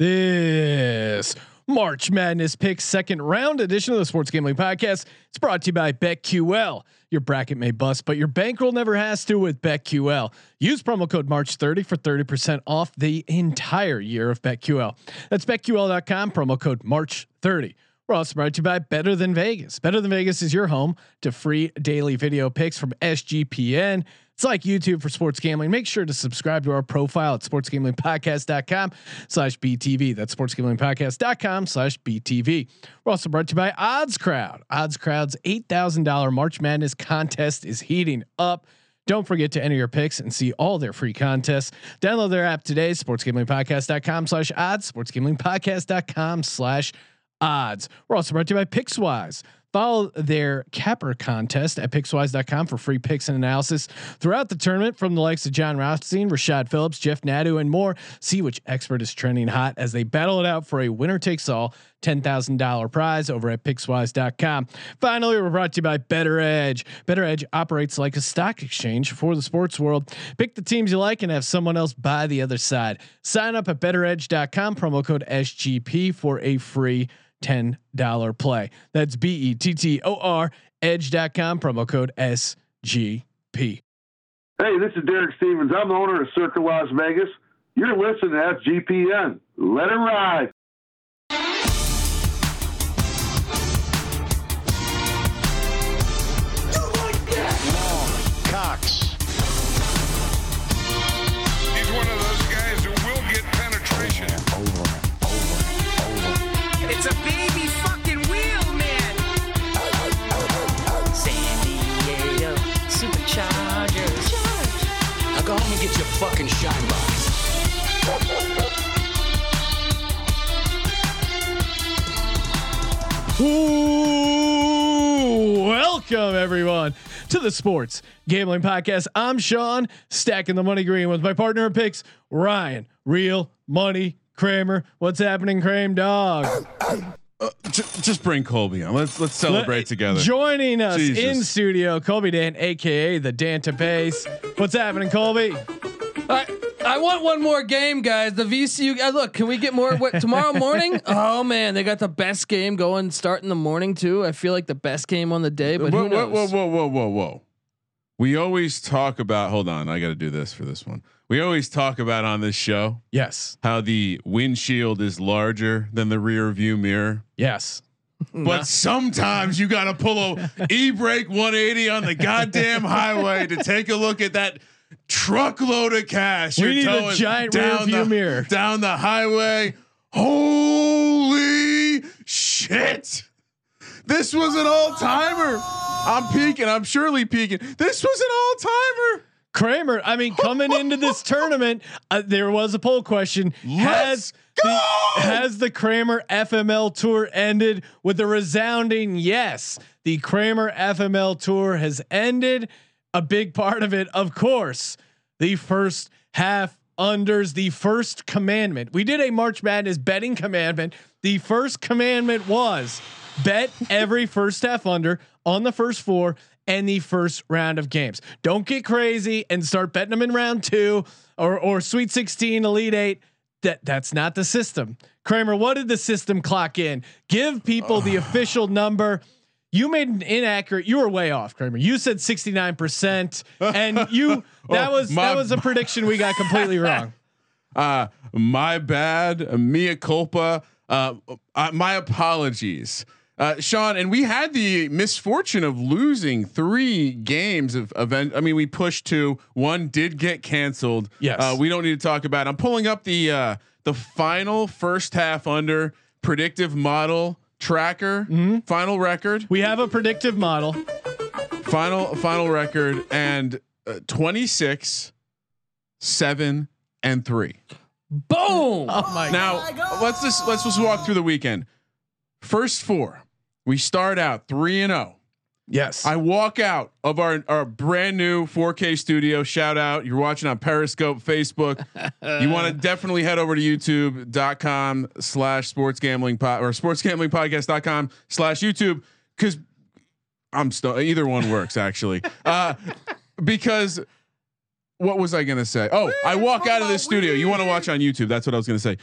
This March Madness Pick second round edition of the Sports Gambling Podcast. It's brought to you by BetQL. Your bracket may bust, but your bankroll never has to with BetQL. Use promo code March30 for 30% off the entire year of BetQL. That's BetQL.com, promo code March30. We're also brought to you by Better Than Vegas. Better Than Vegas is your home to free daily video picks from SGPN. It's like YouTube for sports gambling. Make sure to subscribe to our profile at sportsgamblingpodcast.com slash BTV. That's sportsgamblingpodcast.com slash BTV. We're also brought to you by Odds Crowd. Odds Crowd's $8,000 March Madness contest is heating up. Don't forget to enter your picks and see all their free contests. Download their app today, sportsgamblingpodcast.com slash odds, sportsgamblingpodcast.com slash odds. We're also brought to you by Pickswise. Follow their capper contest at Pickswise.com for free picks and analysis throughout the tournament from the likes of Jon Rothstein, Rashad Phillips, Jeff Nadu, and more. See which expert is trending hot as they battle it out for a winner takes all $10,000 prize over at Pickswise.com. Finally, we're brought to you by Bettor Edge. Bettor Edge operates like a stock exchange for the sports world. Pick the teams you like and have someone else buy the other side. Sign up at BettorEdge.com, promo code SGP for a free $10 play. That's B E T T O R edge.com promo code SGP. Hey, this is Derek Stevens. I'm the owner of Circa Las Vegas. You're listening to SGPN. Let it ride. Your fucking shine box. Welcome everyone to the Sports Gambling Podcast. I'm Sean, stacking the money green with my partner in picks, Ryan. Real money, Kramer. What's happening, Kramer dog? Just, just bring Colby on. Let's let's celebrate Let- together. Joining us Jesus. in studio, Colby Dan, aka the Danta Pace. What's happening, Colby? I, I want one more game, guys. The VCU. Uh, look, can we get more what, tomorrow morning? Oh man, they got the best game going. Start in the morning too. I feel like the best game on the day, but whoa, who knows? whoa, whoa, whoa, whoa, whoa. We always talk about. Hold on, I got to do this for this one. We always talk about on this show Yes. how the windshield is larger than the rear view mirror. Yes. Hmm. But sometimes you got to pull a e-brake 180 on the goddamn highway to take a look at that truckload of cash. We you're need a towing giant rear down view the, mirror. down the highway. Holy shit! This was an all timer. I'm peaking. I'm surely peaking. This was an all timer. Kramer, I mean, coming into this tournament, uh, there was a poll question: Has the, has the Kramer FML tour ended? With a resounding yes, the Kramer FML tour has ended. A big part of it, of course, the first half unders, the first commandment. We did a March Madness betting commandment. The first commandment was bet every first half under on the first four and the first round of games. Don't get crazy and start betting them in round two or or Sweet 16, Elite Eight. That that's not the system. Kramer, what did the system clock in? Give people the official number. You made an inaccurate. You were way off, Kramer. You said sixty nine percent, and you that Oh, was my- that was a prediction we got completely wrong. Uh, my bad. Mea culpa. Uh, uh, my apologies. Uh, Sean, and we had the misfortune of losing three games of event. I mean, we pushed two. One did get canceled. Yes. Uh, we don't need to talk about. It. I'm pulling up the uh, the final first half under predictive model tracker. Final record. We have a predictive model. Final final record and uh, 26, seven and three. Boom. Oh my God. Now let's just let's just walk through the weekend. First four, we start out three and zero. Yes. I walk out of our our brand new 4K studio. Shout out! You're watching on Periscope, Facebook. you want to definitely head over to YouTube.com slash sports gambling pod or sports gambling podcast.com slash YouTube because I'm still either one works actually. Uh, because what was I gonna say? Oh, I walk out of this studio. You want to watch on YouTube? That's what I was gonna say.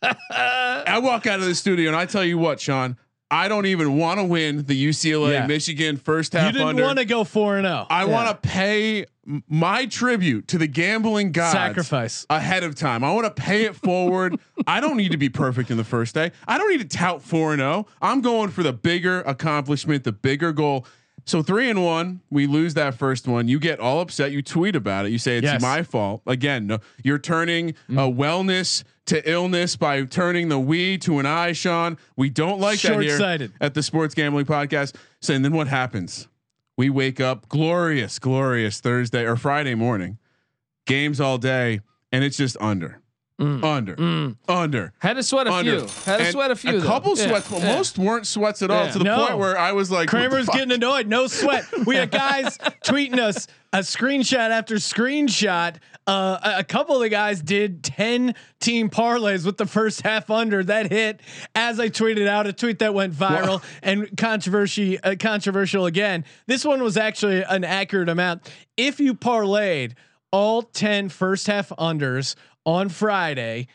I walk out of the studio and I tell you what, Sean, I don't even want to win the UCLA Yeah. Michigan first half You didn't want to go four and zero. I want to pay my tribute to the gambling gods Sacrifice. ahead of time. I want to pay it forward. I don't need to be perfect in the first day. I don't need to tout four and zero. I'm going for the bigger accomplishment, the bigger goal. So three and one, we lose that first one. You get all upset. You tweet about it. You say it's Yes. my fault. Again, no, you're turning Mm. a wellness to illness by turning the we to an I, Sean. We don't like that here at the Sports Gambling Podcast. So, and then what happens? We wake up glorious, glorious Thursday or Friday morning, games all day, and it's just under, mm. under, mm. under. Had to sweat a Under. few. Had to And sweat a few. A though. couple Yeah, sweats, but yeah. most weren't sweats at all. Yeah. To the No. point where I was like, Kramer's getting annoyed. No sweat. We had guys tweeting us a screenshot after screenshot. Uh, a, couple of the guys did 10 team parlays with the first half under that hit as I tweeted out a tweet that went viral and controversy uh, controversial again. This one was actually an accurate amount. If you parlayed all 10 first half unders on Friday,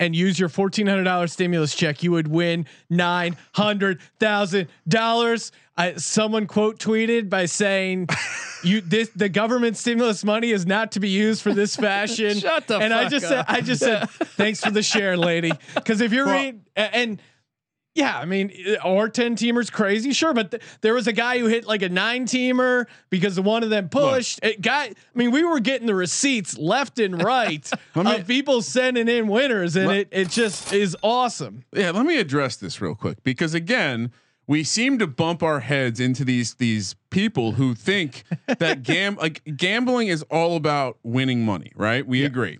and use your fourteen hundred dollars stimulus check, you would win nine hundred thousand dollars. Someone quote tweeted by saying, "You this the government stimulus money is not to be used for this fashion." Shut the and I just up. said, I just said, "Thanks for the share, lady." Because if you're Well- reading and. Yeah, I mean, or ten teamers crazy, sure, but th- there was a guy who hit like a nine teamer because one of them pushed. It guy, I mean, we were getting the receipts left and right Let me- of people sending in winners, and Let- it it just is awesome. Yeah, let me address this real quick because again, we seem to bump our heads into these these people who think that gam like gambling is all about winning money, right? We agree,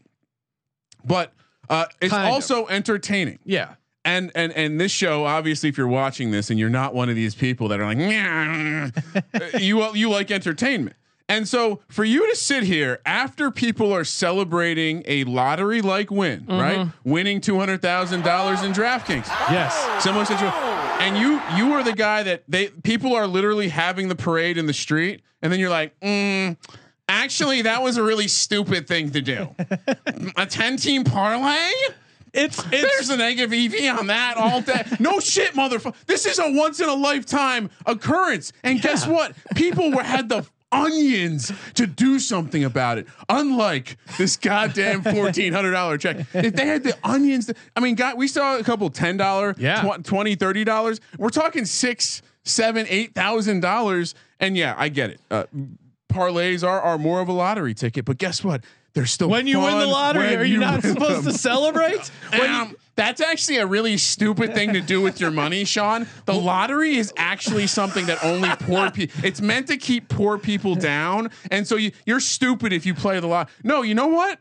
but uh, it's Kind of. also entertaining. Yeah, And and and this show, obviously, if you're watching this and you're not one of these people that are like, you you like entertainment. And so for you to sit here after people are celebrating a lottery like win, right? Winning two hundred thousand dollars in DraftKings, yes, similar situation, and you you are the guy that they people are literally having the parade in the street, and then you're like, mm, actually, that was a really stupid thing to do. a ten team parlay. It's There's it's a negative EV on that all day. No shit, motherfucker. This is a once in a lifetime occurrence. And guess what? People were had the onions to do something about it. Unlike this goddamn fourteen hundred dollar check. If they had the onions, to, I mean, God, we saw a couple ten dollar, Yeah. tw- 20 30 dollars. We're talking six, seven, eight thousand dollars. And yeah, I get it. Uh, parlays are are more of a lottery ticket, but guess what? They're still when you win the lottery, are you, not supposed them. to celebrate? When you- Um, that's actually a really stupid thing to do with your money, Sean. The lottery is actually something that only poor people. It's meant to keep poor people down, and so you, you're stupid if you play the lot. No, you know what?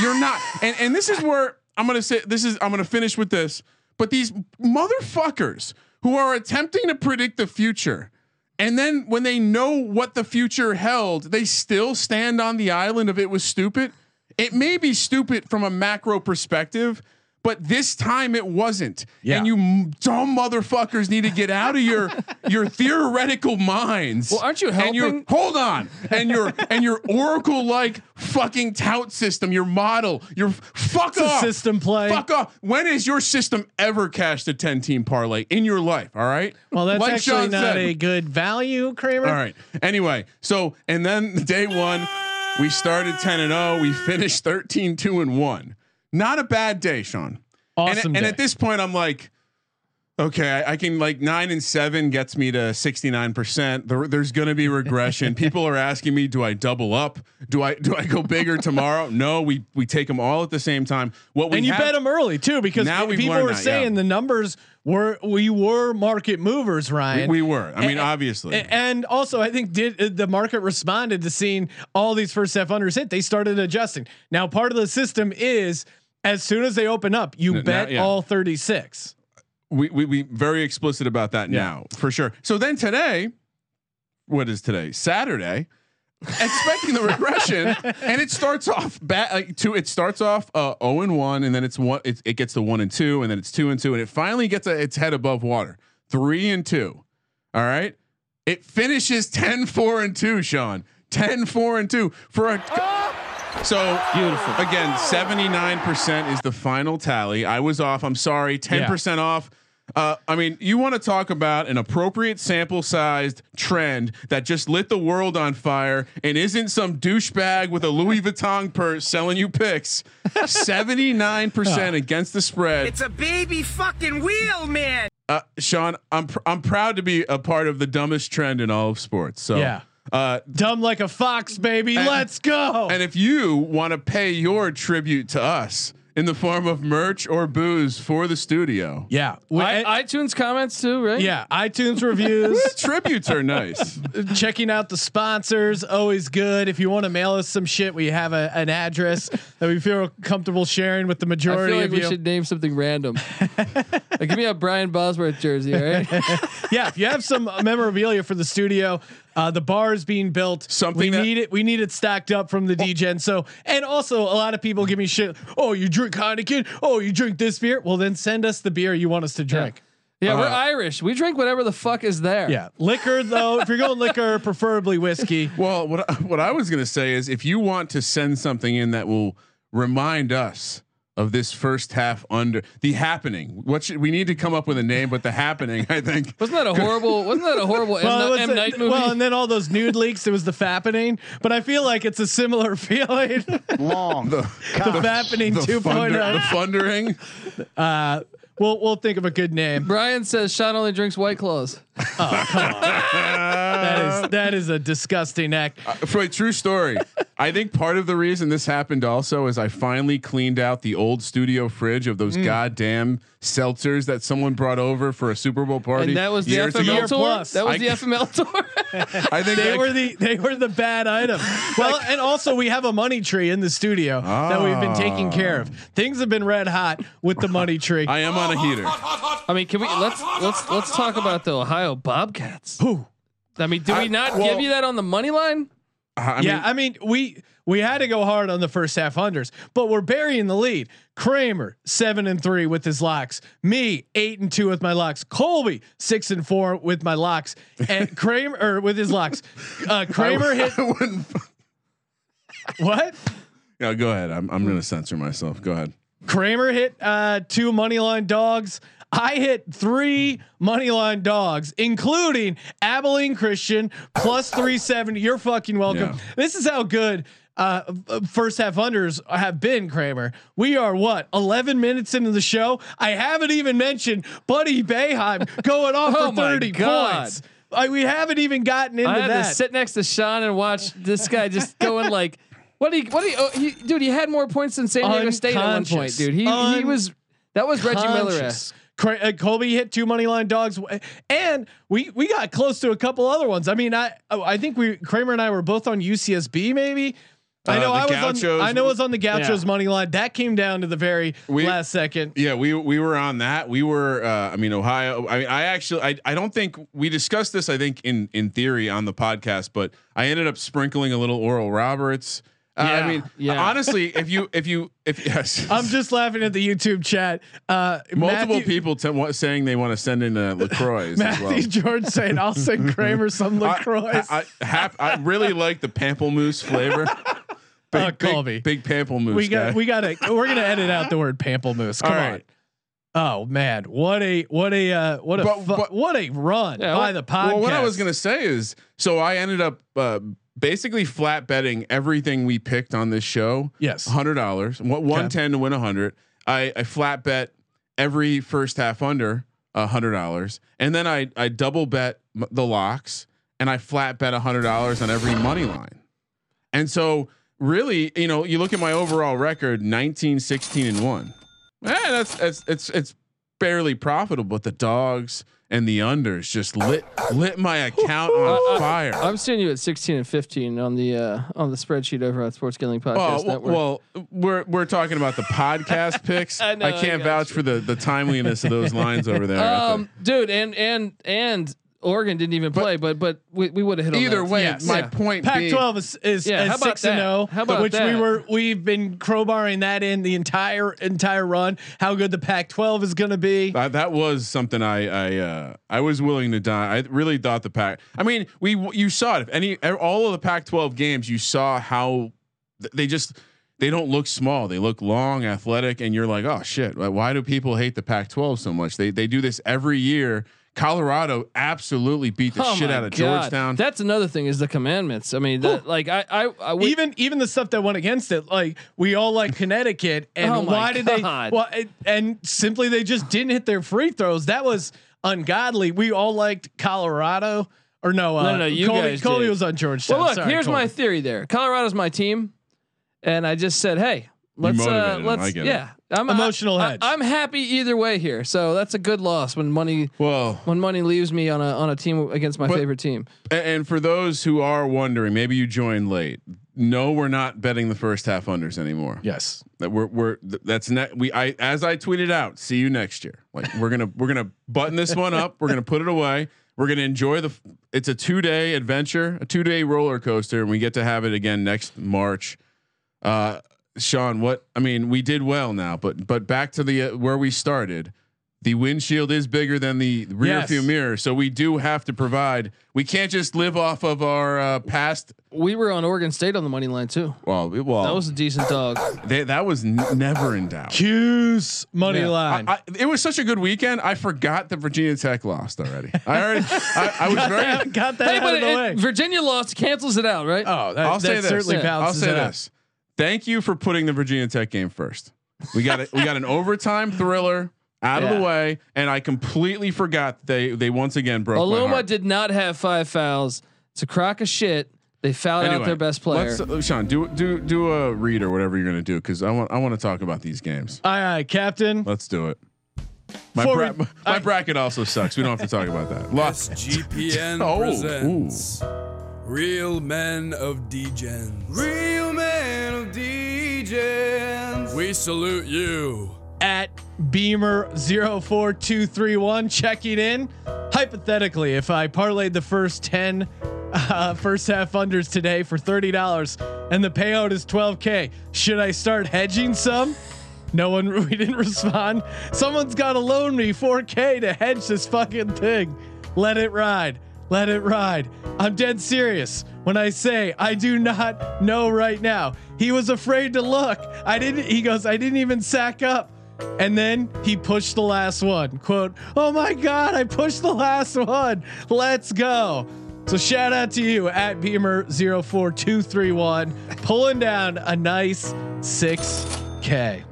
You're not. And and this is where I'm gonna say. This is I'm gonna finish with this. But these motherfuckers who are attempting to predict the future. And then when they know what the future held, they still stand on the island of it was stupid. It may be stupid from a macro perspective, but this time it wasn't. Yeah. And you m- dumb motherfuckers need to get out of your your theoretical minds. Well, aren't you And your helping? hold on, and your and your oracle like fucking tout system, your model, your fuck It's off system play. Fuck off. When has your system ever cashed a ten team parlay in your life? All right. well, that's Like actually Sean not said. a good value, Kramer. All right. Anyway, so and then day one, we started 10 and 0. We finished 13, 2 and 1. Not a bad day, Sean. Awesome. and, and at this point, I'm like, okay, I, I can like nine and seven gets me to 69%. There, there's gonna be regression. People are asking me, do I double up? Do I do I go bigger tomorrow? No, we we take them all at the same time. What we and you have- bet them early too, because Now people were that, saying yeah. the numbers were we were market movers, Ryan. we were. I mean, A- obviously. And also, I think did uh, the market responded to seeing all these first half unders hit? They started adjusting. Now, part of the system is as soon as they open up, you N- now- bet yeah. all thirty six. we, we we very explicit about that Yeah. now for sure. So then today, what is today? Saturday. expecting the regression, and it starts off bad. Like two, it starts off uh, zero and one, and then it's one. It, it gets to one and two, and then it's two and two, and it finally gets a, its head above water. Three and two. All right. It finishes 10 4 and 2, Sean. 10 4 and 2 for a So Beautiful. Again, seventy nine percent is the final tally. I was off. I'm sorry. Ten percent off. Uh, I mean, you want to talk about an appropriate sample sized trend that just lit the world on fire and isn't some douchebag with a Louis Vuitton purse selling you picks. 79% against the spread. It's a baby fucking wheel, man. Uh, Sean, I'm pr- I'm proud to be a part of the dumbest trend in all of sports. So Yeah. Uh, Dumb like a fox, baby. And- Let's go. and if you want to pay your tribute to us in the form of merch or booze for the studio, yeah. We- I, iTunes comments too, right? yeah. iTunes reviews. tributes are nice. checking out the sponsors always good if you want to mail us some shit we have a, an address that we feel comfortable sharing with the I majority feel like of we you should name something random. like, give me a Brian Bosworth jersey, all right? yeah if you have some memorabilia for the studio uh, the bar is being built. Something we that- need it we need it stacked up from the dgen so and also a lot of people give me shit oh you drink heineken? Oh you drink this beer? Well then send us the beer you want us to drink. Yeah, we're Uh, Irish. We drink whatever the fuck is there. yeah liquor though if you're going liquor preferably whiskey. Well, what I, what I was gonna say is, if you want to send something in that will remind us of this first half under the happening, what should we need to come up with a name? But the happening, I think. Wasn't that a horrible? Wasn't that a horrible M, Well, it M Night a- movie? well, and then all those nude leaks. It was the fappening, but I feel like it's a similar feeling. Long. the fappening The, 2.0. funder, the fundering. Uh, we'll we'll think of a good name. Brian says Sean only drinks White Claws. That is uh, that is a disgusting act. Uh, for a true story, I think part of the reason this happened also is I finally cleaned out the old studio fridge of Mm. those goddamn seltzers that someone brought over for a Super Bowl party. And that was the years ago. FML tour. plus. That was I- the FML tour. I think They I- were the they were the bad item. Well, and also we have a money tree in the studio that we've been taking ah. care of. Things have been red hot with the money tree. I am on a heater. I mean, can we let's let's let's talk about the Ohio Bobcats. I mean, do we I- not well- give you that on the money line? Uh, I yeah, mean, I mean we we had to go hard on the first half unders, but we're burying the lead. Kramer seven and three with his locks. Me eight and two with my locks. Colby six and four with my locks. And Kramer or with his locks. Uh, Kramer hit I what? Yeah, go ahead. I'm I'm gonna censor myself. Go ahead. Kramer hit uh, two money line dogs. I hit three money line dogs, including Abilene Christian plus 370. You're fucking welcome. Yeah. This is how good uh, first half unders have been, Kramer. We are what 11 minutes into the show. I haven't even mentioned Buddy Boeheim going off Oh for 30 points. I, we haven't even gotten into I had that. to sit next to Sean and watch this guy just going like, what do you, what do you, oh, he, dude? He had more points than San Diego State at one point, dude. He he was that was Reggie Miller. Conscious. Uh, Colby hit two money line dogs, and we we got close to a couple other ones. I mean, I oh, I think we Kramer and I were both on UCSB, maybe. I Uh, know I was on. I know it was on the Gauchos Yeah. money line. That came down to the very We- last second. Yeah, we we were on that. We were. Uh, I mean, Ohio. I mean, I actually. I, I don't think we discussed this. I think in in theory on the podcast, but I ended up sprinkling a little Oral Roberts. Uh, I mean, yeah. honestly, if you if you if yes, I'm just laughing at the YouTube chat. Uh, multiple Matthew, people t- wa- saying they want to send in a Lacroix as Matthew well. George saying, "I'll send Kramer some Lacroix." I, I, hap- I really like the pamplemousse flavor. Big, Uh, Colby. big, big pamplemousse. we got guy. we got to we're gonna edit out the word pamplemousse. Come All on. Oh man, what a what a uh, what a But- fu- but- what a run Yeah, by what- the podcast. Well, what I was gonna say is, so I ended up uh, basically flat betting everything we picked on this show. Yes. hundred dollars, What one ten to win a hundred. I, I flat bet every first half under a hundred dollars, and then I I double bet the locks, and I flat bet a hundred dollars on every money line. And so, really, you know, you look at my overall record: 19, 16, and one. Eh, that's that's it's it's barely profitable, but the dogs and the unders just lit lit my account on Uh, fire. I'm seeing you at 16 and 15 on the uh, on the spreadsheet over at Sports Gambling Podcast Oh, well, Network. well, we're we're talking about the podcast picks. I I, know, I can't got vouch you. for the the timeliness of those lines over there. I um, dude, and and and Oregon didn't even play, but but we, we would have hit on Either that. way, Yes. my Yeah. point Pac-12 is, is, Yeah, is how about six and that? zero, How about which we were we've been crowbarring that in the entire entire run. How good the Pac-12 is going to be. Uh, that was something I I uh, I was willing to die. I really thought the pack. I mean, we you saw it. If any all of the Pac-12 games, you saw how th- they just they don't look small. They look long, athletic, and you're like, oh shit, why- why do people hate the Pac-12 so much? They they do this every year. Colorado absolutely beat the Oh shit out of God. Georgetown. That's another thing is the commandments. I mean, that, like I, I, I we, even even the stuff that went against it, like we all like Connecticut, and Oh my why did they? Well, and, and simply they just didn't hit their free throws. That was ungodly. We all liked Colorado, or no? Uh, No, no, you Colby, guys Colby did. was on Georgetown. well, look, Sorry, here's Colby. my theory. There, Colorado's my team, and I just said, hey, let's, uh, motivated him. I let's, get it. yeah, I'm Emotional I, hedge. I, am happy either way here. So that's a good loss when money well, when money leaves me on a on a team against my But- favorite team. And for those who are wondering, maybe you joined late. No, we're not betting the first half unders anymore. Yes. That we're we're that's ne- we I as I tweeted out. See you next year. Like we're gonna we're gonna button this one up. We're gonna put it away. We're gonna enjoy the. It's a two day adventure, a two day roller coaster, and we get to have it again next March. Uh, Sean, what I mean, we did well now, but but back to the uh, where we started. The windshield is bigger than the rear Yes. view mirror, so we do have to provide. We can't just live off of our uh, past. We were on Oregon State on the money line too. Well, it- well, That was a decent dog. they, that was n- never in doubt. Hughes money Yeah. line. I, I, it was such a good weekend. I forgot that Virginia Tech lost already. I already, I, I was very. got that Hey, out but of the it- way. Virginia lost cancels it out, right? oh, that, I'll that say this. certainly Yeah. I'll say it out. This. Thank you for putting the Virginia Tech game first. We got it. We got an overtime thriller out of the way, and I completely forgot they they once again broke my Aluma heart. did not have five fouls. It's a crock of shit. They fouled out their best player. Let's, uh, Sean, do do do a read or whatever you're gonna do because I want I want to talk about these games. Aye, aye, Captain. Let's do it. My, bra- we- my bracket also sucks. We don't have to talk about that. Lost. SGPN Oh, presents Real Men of Degens. Real Men of Degens. We salute you. at Beamer 04231 checking in. Hypothetically, if I parlayed the first 10 uh, first half unders today for $30 and the payout is 12K, should I start hedging some? No one, we didn't respond. Someone's got to loan me 4K to hedge this fucking thing. Let it ride. Let it ride. I'm dead serious when I say I do not know right now. He was afraid to look. I didn't, he goes, I didn't even sack up. And then he pushed the last one. Quote, Oh my God, I pushed the last one. Let's go. So shout out to you at Beamer04231, pulling down a nice 6K.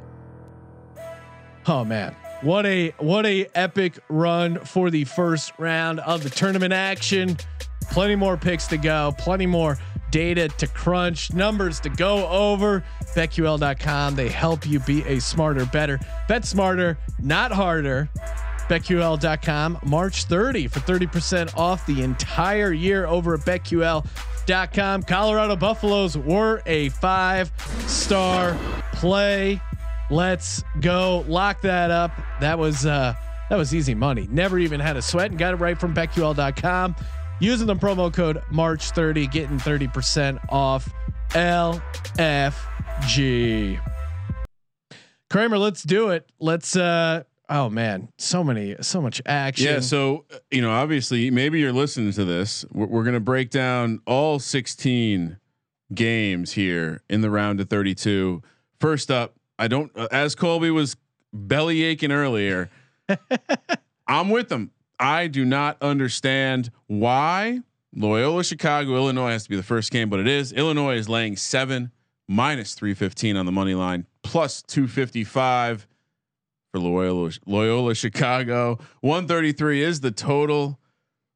Oh man. What a what a epic run for the first round of the tournament action. Plenty more picks to go, plenty more data to crunch, numbers to go over. BetQL.com. They help you be a smarter, better. Bet smarter, not harder. BetQL.com. March 30 for 30% off the entire year over at BetQL.com. Colorado Buffaloes were a five star play. Let's go. Lock that up. That was uh that was easy money. Never even had a sweat and got it right from BetQL.com. Using the promo code March 30, getting 30% off LFG. Kramer, let's do it. Let's uh oh man, so many so much action. Yeah. So, you know, obviously, maybe you're listening to this. We're, we're going to break down all 16 games here in the round of 32. First up, I don't, uh, as Colby was belly aching earlier, I'm with them. I do not understand why Loyola Chicago, Illinois has to be the first game, but it is. Illinois is laying seven minus 315 on the money line, plus 255 for Loyola Loyola Chicago. 133 is the total.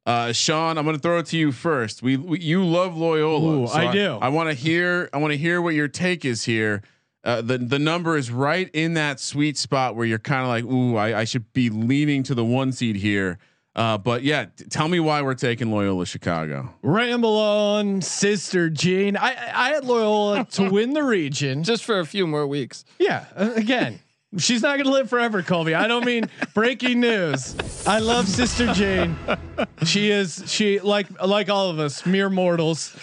Uh, Sean, I'm going to throw it to you first. We, we you love Loyola. Ooh, I do. I, want to hear. I want to hear what your take is here. Uh, the the number is right in that sweet spot where you're kind of like, ooh, I, I should be leaning to the one seed here. Uh, but yeah, t- tell me why we're taking Loyola Chicago. Ramble on, sister Jean. I I had Loyola to win the region. just for a few more weeks. Yeah, uh, again, she's not gonna live forever, Colby. I don't mean breaking news. I love Sister Jane. She is she like like all of us, mere mortals.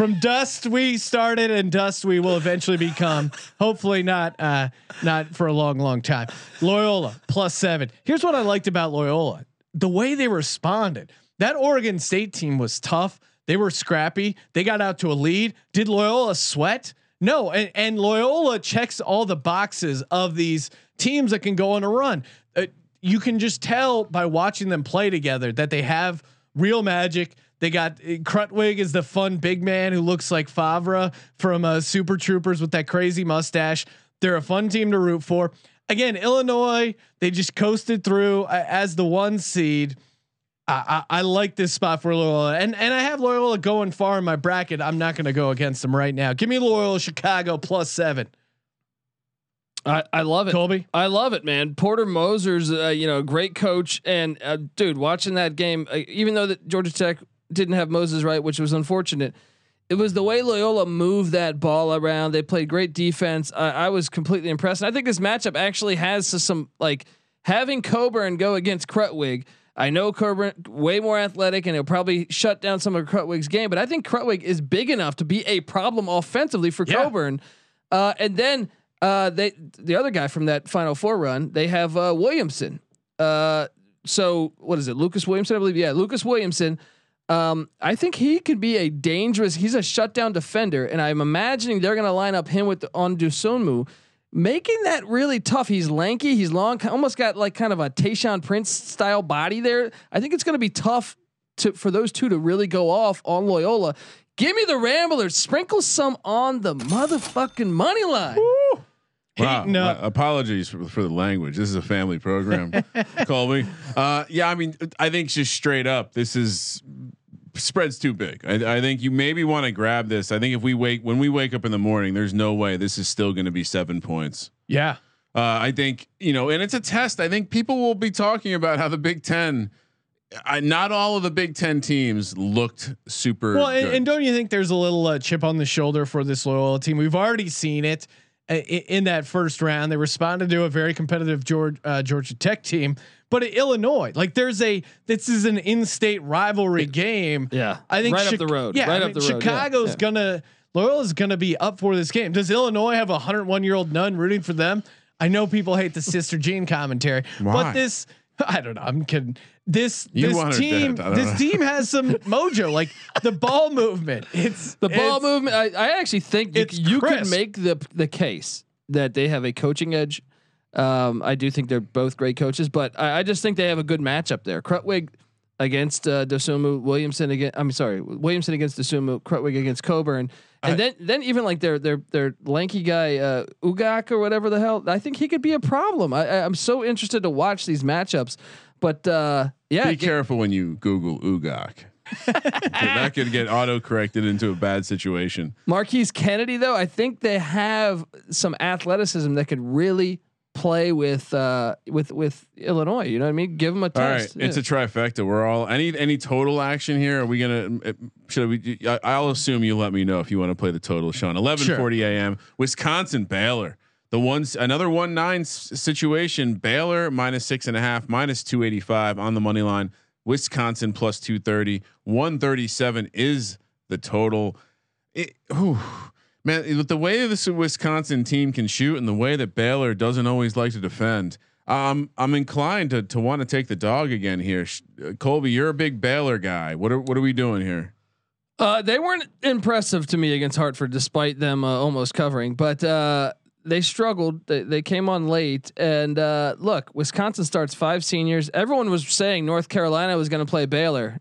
From dust we started, and dust we will eventually become. Hopefully not uh, not for a long, long time. Loyola plus seven. Here's what I liked about Loyola: the way they responded. That Oregon State team was tough. They were scrappy. They got out to a lead. Did Loyola sweat? No, and, and Loyola checks all the boxes of these teams that can go on a run. Uh, you can just tell by watching them play together that they have real magic. They got uh, Krutwig is the fun big man who looks like Farva from uh, Super Troopers with that crazy mustache. They're a fun team to root for. Again, Illinois, they just coasted through uh, as the one seed. I, I, I like this spot for Loyola, and and I have Loyola going far in my bracket. I'm not going to go against them right now. Give me Loyola Chicago plus seven. I, I love it. Colby, I love it, man. Porter Moser's, uh, you know, great coach, and uh, dude, watching that game, uh, even though that Georgia Tech didn't have Moses Wright, which was unfortunate, it was the way Loyola moved that ball around. They played great defense. I, I was completely impressed. And I think this matchup actually has some like having Cockburn go against Krutwig. I know Cockburn way more athletic, and he'll probably shut down some of Krutwig's game. But I think Krutwig is big enough to be a problem offensively for Yeah. Cockburn. Uh, and then uh, they the other guy from that Final Four run, they have uh, Williamson. Uh, so what is it, Lucas Williamson? I believe. Yeah, Lucas Williamson. Um, I think he could be a dangerous. He's a shutdown defender, and I'm imagining they're going to line up him with on Dosunmu, making that really tough. He's lanky, he's long, almost got like kind of a Tayshaun Prince style body there. I think it's going to be tough to for those two to really go off on Loyola. Give me the Ramblers. Sprinkle some on the motherfucking money line. Wow. Heating up. Uh, apologies for, for the language. This is a family program. Colby. Uh, yeah, I mean, I think just straight up, this is spreads too big. I, I think you maybe want to grab this. I think if we wake when we wake up in the morning, there's no way this is still going to be seven points. yeah, Uh, I think you know, and it's a test. I think people will be talking about how the Big Ten. I, not all of the Big Ten teams looked super. Well, and, and don't you think there's a little uh, chip on the shoulder for this Loyola team? We've already seen it uh, in that first round. They responded to a very competitive Georgia, uh, Georgia Tech team, but at Illinois, like there's a this is an in-state rivalry game. Yeah, I think right Chi- up the road. Yeah, right I up mean, the road. Chicago's yeah. gonna Loyola's gonna be up for this game. Does Illinois have a 101 year old nun rooting for them? I know people hate the Sister Jean commentary, Why? but this I don't know. I'm kidding. This You this team dead. I don't this know. team has some mojo, like the ball movement. It's The ball it's- movement. I, I actually think you, it's you could make the the case that they have a coaching edge. Um, I do think they're both great coaches, but I, I just think they have a good matchup there. Krutwig against uh, Dosunmu, Williamson against. I'm sorry, Williamson against Dosunmu, Krutwig against Cockburn, and then then even like their their their lanky guy uh, Uguak or whatever the hell. I think he could be a problem. I, I, I'm so interested to watch these matchups, but uh, yeah, Be careful when you Google Uguak. that could get auto corrected into a bad situation. Marquise Kennedy, though, I think they have some athleticism that could really play with uh, with with Illinois. You know what I mean? Give them a test. All right, test. it's a trifecta. We're all any any total action here. Are we gonna? Should we? I- I'll assume you let me know if you want to play the total, Sean. Eleven forty a.m. Wisconsin Baylor. The ones another one nine situation. Baylor minus six and a half, minus two eighty five on the money line. Wisconsin plus 230, 137 is the total. It, whew, man, with the way this Wisconsin team can shoot and the way that Baylor doesn't always like to defend, um, I'm inclined to to want to take the dog again here. Uh, Colby, you're a big Baylor guy. What are what are we doing here? Uh, they weren't impressive to me against Hartford, despite them uh, almost covering. But uh, they struggled. They, they came on late. And uh, look, Wisconsin starts five seniors. Everyone was saying North Carolina was going to play Baylor.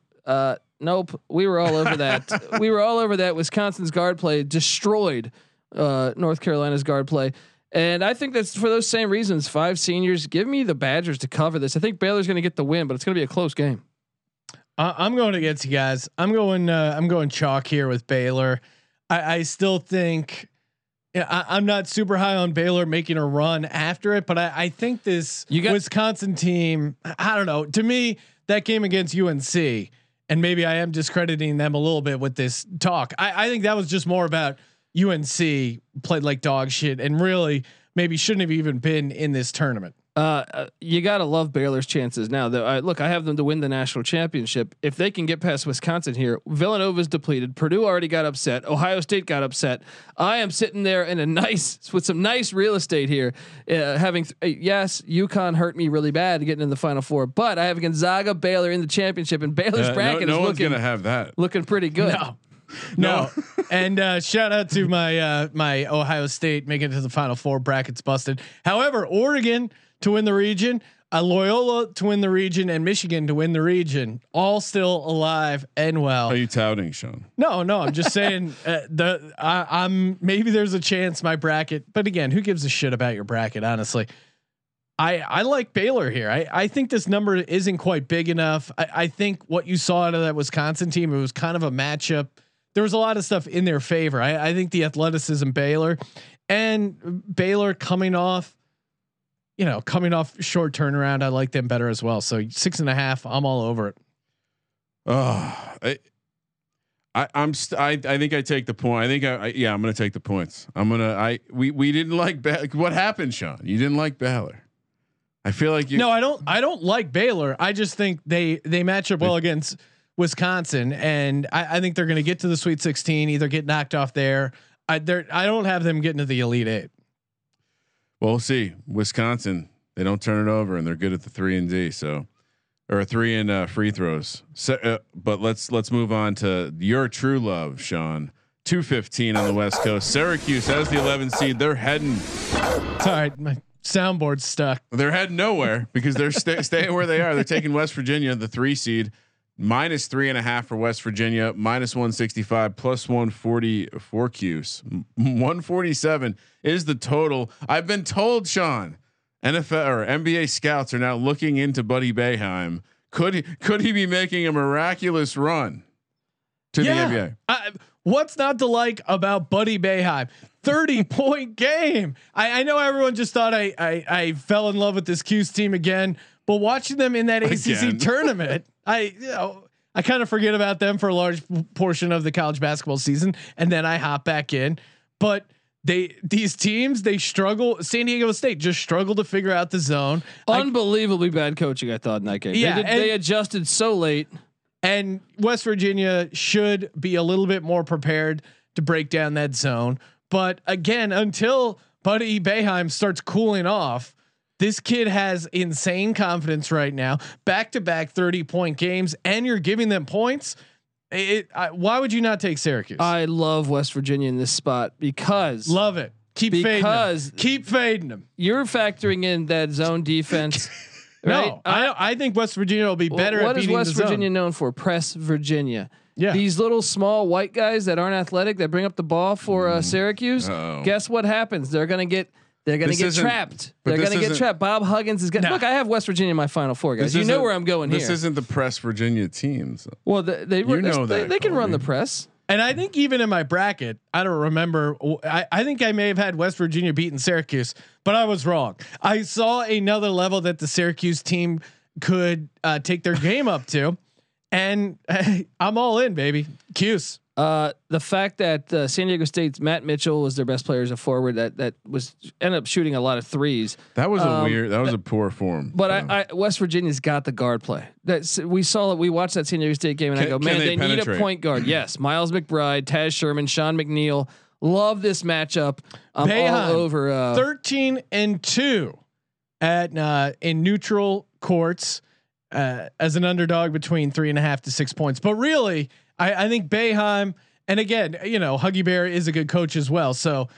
Uh, nope, we were all over that. we were all over that. Wisconsin's guard play destroyed uh, North Carolina's guard play. And I think that's for those same reasons. Five seniors. Give me the Badgers to cover this. I think Baylor's going to get the win, but it's going to be a close game. I- I'm going against you guys. I'm going. Uh, I'm going chalk here with Baylor. I, I still think. Yeah, I, I'm not super high on Baylor making a run after it, but I, I think this got- Wisconsin team. I don't know. To me, that game against UNC, and maybe I am discrediting them a little bit with this talk. I, I think that was just more about UNC played like dog shit, and really maybe shouldn't have even been in this tournament. Uh, uh, you gotta love Baylor's chances now. Though, I, look, I have them to win the national championship if they can get past Wisconsin here. Villanova's depleted. Purdue already got upset. Ohio State got upset. I am sitting there in a nice with some nice real estate here. Uh, having th- uh, yes, UConn hurt me really bad getting in the final four, but I have Gonzaga, Baylor in the championship, and Baylor's Uh, bracket no is one's looking gonna have that. looking pretty good. No. No. and uh, shout out to my uh, my Ohio State making it to the Final Four brackets busted. However, Oregon to win the region, uh, Loyola to win the region, and Michigan to win the region, all still alive and well. Are you touting, Sean? No, no, I'm just saying uh, the I, I'm maybe there's a chance my bracket, but again, who gives a shit about your bracket? Honestly, I I like Baylor here. I I think this number isn't quite big enough. I, I think what you saw out of that Wisconsin team, it was kind of a matchup. There was a lot of stuff in their favor. I, I think the athleticism Baylor and Baylor coming off, you know, coming off short turnaround. I like them better as well. So six and a half. I'm all over it. Oh, I, I I'm st- I I think I take the point. I think I, I yeah I'm gonna take the points. I'm gonna I we we didn't like ba- what happened, Sean. You didn't like Baylor. I feel like you. No, I don't. I don't like Baylor. I just think they they match up well against Wisconsin, and I, I think they're going to get to the Sweet 16. Either get knocked off there. I I don't have them getting to the Elite Eight. Well, we'll see. Wisconsin, they don't turn it over, and they're good at the three and D. So, or three and uh, free throws. So, uh, but let's let's move on to your true love, Sean. Two fifteen on the West Coast. Syracuse has the 11 seed. They're heading. Sorry, my soundboard's stuck. They're heading nowhere because they're sta staying where they are. They're taking West Virginia, the three seed, minus three and a half for West Virginia, minus 165, plus 140 for Cuse. 147 is the total. I've been told, Sean, NFL or NBA scouts are now looking into Buddy Boeheim. Could he, could he be making a miraculous run to the NBA? I, what's not to like about Buddy Boeheim? 30 point game. I, I know everyone just thought I, I I fell in love with this Cuse team again, but watching them in that Again. ACC tournament, I you know I kind of forget about them for a large portion of the college basketball season, and then I hop back in. But they these teams they struggle. San Diego State just struggled to figure out the zone. I- Unbelievably bad coaching, I thought in that game. Yeah, they, did, and- they adjusted so late. And West Virginia should be a little bit more prepared to break down that zone. But again, until Buddy Boeheim starts cooling off, this kid has insane confidence right now. Back to back 30 point games, and you're giving them points. It, I, why would you not take Syracuse? I love West Virginia in this spot because Love it. Keep fading Because- them. Keep fading them. you're factoring in that zone defense. right? No, I, I think West Virginia will be better What at is West the zone. Virginia known for? Press Virginia. Yeah. These little small white guys that aren't athletic that bring up the ball for uh, Syracuse. Uh-oh. Guess what happens? They're gonna get they're gonna get trapped. They're gonna get trapped. Bob Huggins is gonna No. look. I have West Virginia in my final four, guys. You know where I'm going here. This isn't the press Virginia teams. well, they, they, You know that, they can run the press. And I think even in my bracket, I don't remember. I, I think I may have had West Virginia beating Syracuse, but I was wrong. I saw another level that the Syracuse team could uh, take their game up to, and I'm all in, baby. Cuse. Uh, the fact that uh, San Diego State's Matt Mitchell was their best player as a forward that that was ended up shooting a lot of threes. That was a Um, weird. That was a poor form. But Um, I, I, West Virginia's got the guard play. That's we saw it. We watched that San Diego State game, and I go, man, they they, need a point guard. yes, Miles McBride, Taz Sherman, Sean McNeil. Love this matchup. I'm Boeheim, all over. Uh, 13 and two at uh, in neutral courts uh, as an underdog between three and a half to six points. But really, I, I think Boeheim, and again, you know, Huggy Bear is a good coach as well. So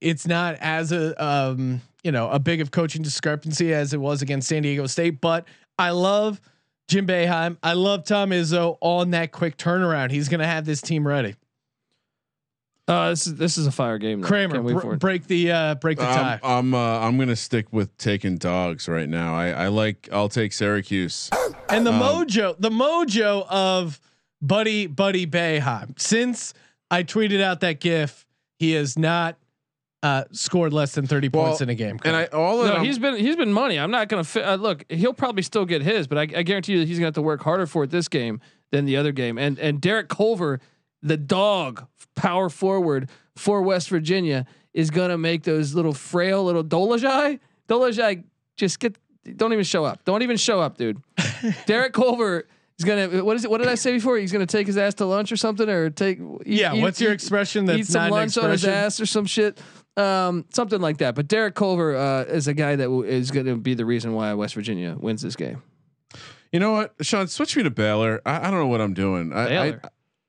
it's not as a um, you know a big of coaching discrepancy as it was against San Diego State. But I love Jim Boeheim. I love Tom Izzo on that quick turnaround. He's going to have this team ready. uh, this is this is a fire game. though. Kramer, br- break the uh, break the tie. I'm I'm, uh, I'm gonna stick with taking dogs right now. I I like I'll take Syracuse. And the Um, mojo, the mojo of Buddy Buddy Boeheim. Since I tweeted out that GIF, he has not uh, scored less than thirty Well, points in a game. And I all that No, I'm- he's been he's been money. I'm not gonna fi- uh, look. He'll probably still get his, but I, I guarantee you that he's gonna have to work harder for it this game than the other game. And and Derek Culver, the dog, power forward for West Virginia, is gonna make those little frail little Dolajai. Dolajai, just get. Don't even show up. Don't even show up, dude. Derek Culver is gonna. What is it? What did I say before? He's gonna take his ass to lunch or something, or take. eat- yeah, eat- what's your eat- expression? eat That's some not an lunch on his ass or some shit, um, something like that. But Derek Culver uh, is a guy that w- is going to be the reason why West Virginia wins this game. You know what, Sean? Switch me to Baylor. I, I don't know what I'm doing. I, I Baylor?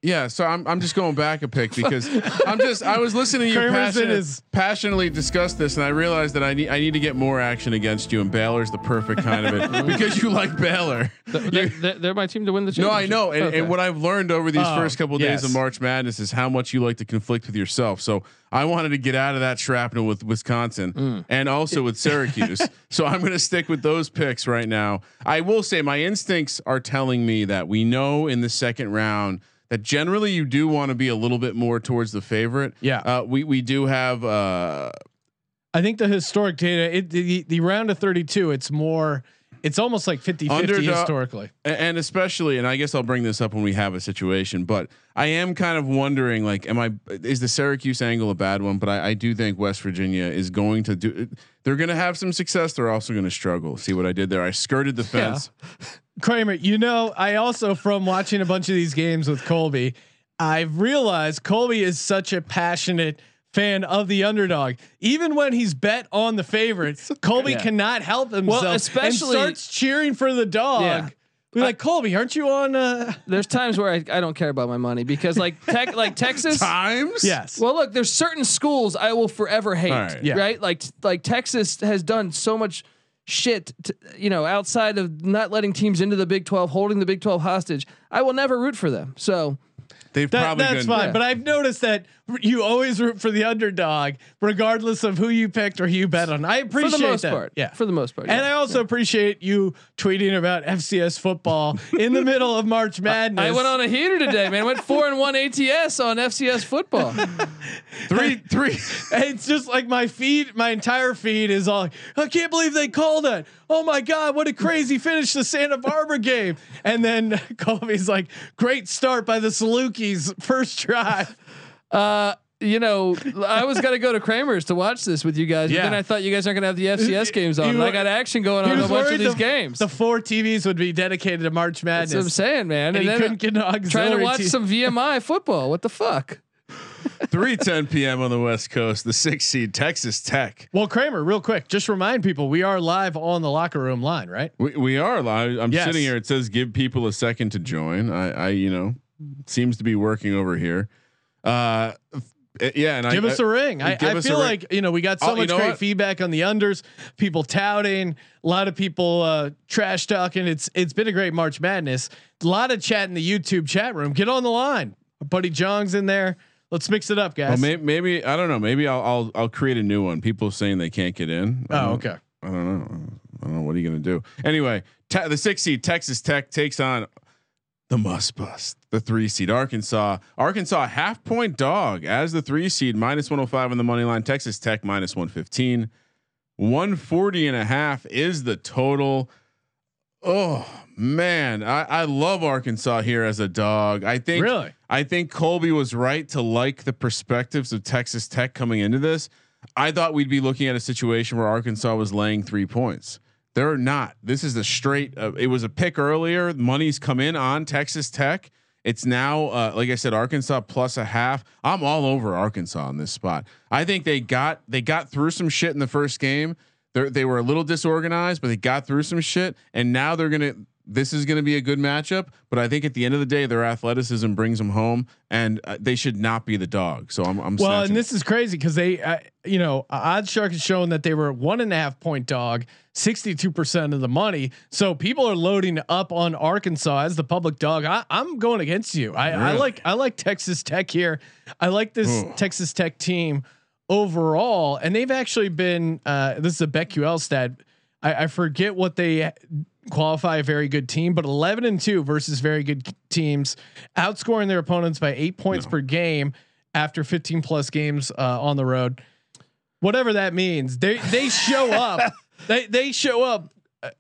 Yeah, so I'm I'm just going back a pick because I'm just I was listening to you Kramer's in passionate, his- passionately discuss this, and I realized that I need I need to get more action against you, and Baylor's the perfect kind of it because you like Baylor. They're, they're, they're my team to win the championship. No. I know, and, Okay. and what I've learned over these Oh, first couple of days yes. of March Madness is how much you like to conflict with yourself. So I wanted to get out of that shrapnel with Wisconsin Mm. and also with Syracuse. so I'm going to stick with those picks right now. I will say my instincts are telling me that we know in the second round that generally you do want to be a little bit more towards the favorite. Yeah. uh, we we do have. Uh, I think the historic data, it, the, the round of 32, it's more, it's almost like 50 50 Underdog- historically. And especially and i guess i'll bring this up when we have a situation but i am kind of wondering like am i is the syracuse angle a bad one? But i, I do think west virginia is going to do they're going to have some success. They're also going to struggle. See what i did there? I skirted the Yeah. fence. Kramer, you know, I also from watching a bunch of these games with Colby, I've realized Colby is such a passionate fan of the underdog. Even when he's bet on the favorite, Colby Yeah. cannot help himself Well, especially- and starts cheering for the dog. Yeah. We're like, Colby, aren't you on? Uh, There's times where I, I don't care about my money because like tech like Texas. times yes. Well, look, there's certain schools I will forever hate. All right. Yeah. Right? Like like Texas has done so much shit, to, you know, outside of not letting teams into the Big 12, holding the Big 12 hostage. I will never root for them. So they've That, probably that's been, fine, Yeah. but I've noticed that you always root for the underdog, regardless of who you picked or who you bet on. I appreciate for the most that. part, Yeah, for the most part, And yeah. I also appreciate you tweeting about FCS football in the middle of March Madness. I went on a heater today, man. Went four and one ATS on FCS football. three three It's just like my feed, my entire feed is all. I can't believe they called it. Oh my god, what a crazy finish to Santa Barbara game. And then Colby's like, great start by the Salukis, first drive. Uh, you know, I was gonna go to Kramer's to watch this with you guys, but then I thought you guys aren't gonna have the FCS games on. You and I got action going He on a bunch of these the, games. The four TVs would be dedicated to March Madness. That's what I'm saying, man. And, And, he then couldn't get an trying to watch team. some VMI football. What the fuck? 3 10 p.m on the west coast the six seed texas tech Well, Kramer, real quick, just remind people we are live on the locker room line, right? we, we are live i'm Yes. sitting here it says give people a second to join i i you know seems to be working over here uh yeah and Give I, us a ring. I, I feel ring. like you know we got so Oh, much great what? feedback on the unders. People touting, a lot of people uh, trash talking. It's it's been a great March Madness. A lot of chat in the YouTube chat room. Get on the line. Our buddy Jong's in there. Let's mix it up, Well, guys. maybe, maybe I don't know. Maybe I'll I'll I'll create a new one. People saying they can't get in. Oh, okay. I don't know. I don't know. What are you gonna do? Anyway, te- the six seed Texas Tech takes on the must bust, the three seed Arkansas. Arkansas half point dog as the three seed minus 105 on the money line. Texas Tech minus 115. 140 and a half is the total. Oh man, I, I love Arkansas here as a dog. I think Really? I think Colby was right to like the perspectives of Texas Tech coming into this. I thought we'd be looking at a situation where Arkansas was laying three points. They're not. This is a straight. Uh, it was a pick earlier. Money's come in on Texas Tech. It's now, uh, like I said, Arkansas plus a half. I'm all over Arkansas on this spot. I think they got they got through some shit in the first game. They they were a little disorganized, but they got through some shit, and now they're gonna. This is going to be a good matchup, but I think at the end of the day, their athleticism brings them home, and uh, they should not be the dog. So I'm, I'm Well, snatching- and this is crazy because they, uh, you know, OddsShark has shown that they were one and a half point dog, sixty-two percent of the money. So people are loading up on Arkansas as the public dog. I, I'm going against you. I, I like I like Texas Tech here. I like this Ooh. Texas Tech team overall, and they've actually been. Uh, this is a BetQL stat. I, I forget what they qualify a very good team, but 11 and two versus very good teams, outscoring their opponents by eight points per game after 15 plus games uh, on the road. Whatever that means, they they show up. they they show up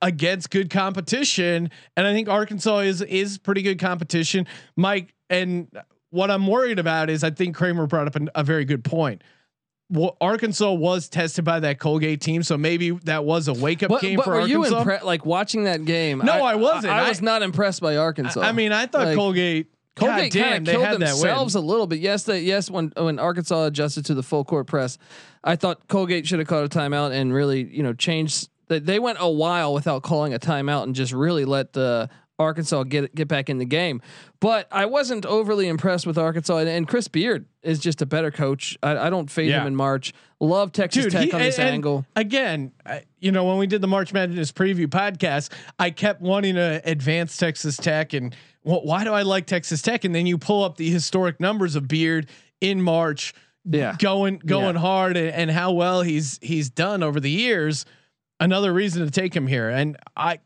against good competition, and I think Arkansas is is pretty good competition. Mike, and what I'm worried about is I think Kramer brought up an, a very good point. Well, Arkansas was tested by that Colgate team, so maybe that was a wake up But, game but for were you Arkansas. Like watching that game? No, I wasn't. I, I- was not impressed by Arkansas. I mean, I thought Like, Colgate. Colgate damn, kind they of killed had that win. themselves a little bit. Yes, they yes when when Arkansas adjusted to the full court press, I thought Colgate should have called a timeout and really you know changed. They, they went a while without calling a timeout and just really let uh, Arkansas get get back in the game. But I wasn't overly impressed with Arkansas, and, and Chris Beard is just a better coach. I, I don't fade Yeah. him in March. Love Texas Dude, Tech he- on this angle. Again, I, you know, when we did the March Madness preview podcast, I kept wanting to advance Texas Tech and wh- why do I like Texas Tech? And then you pull up the historic numbers of Beard in March, Yeah. going going Yeah. hard and, and how well he's he's done over the years. Another reason to take him here, and I,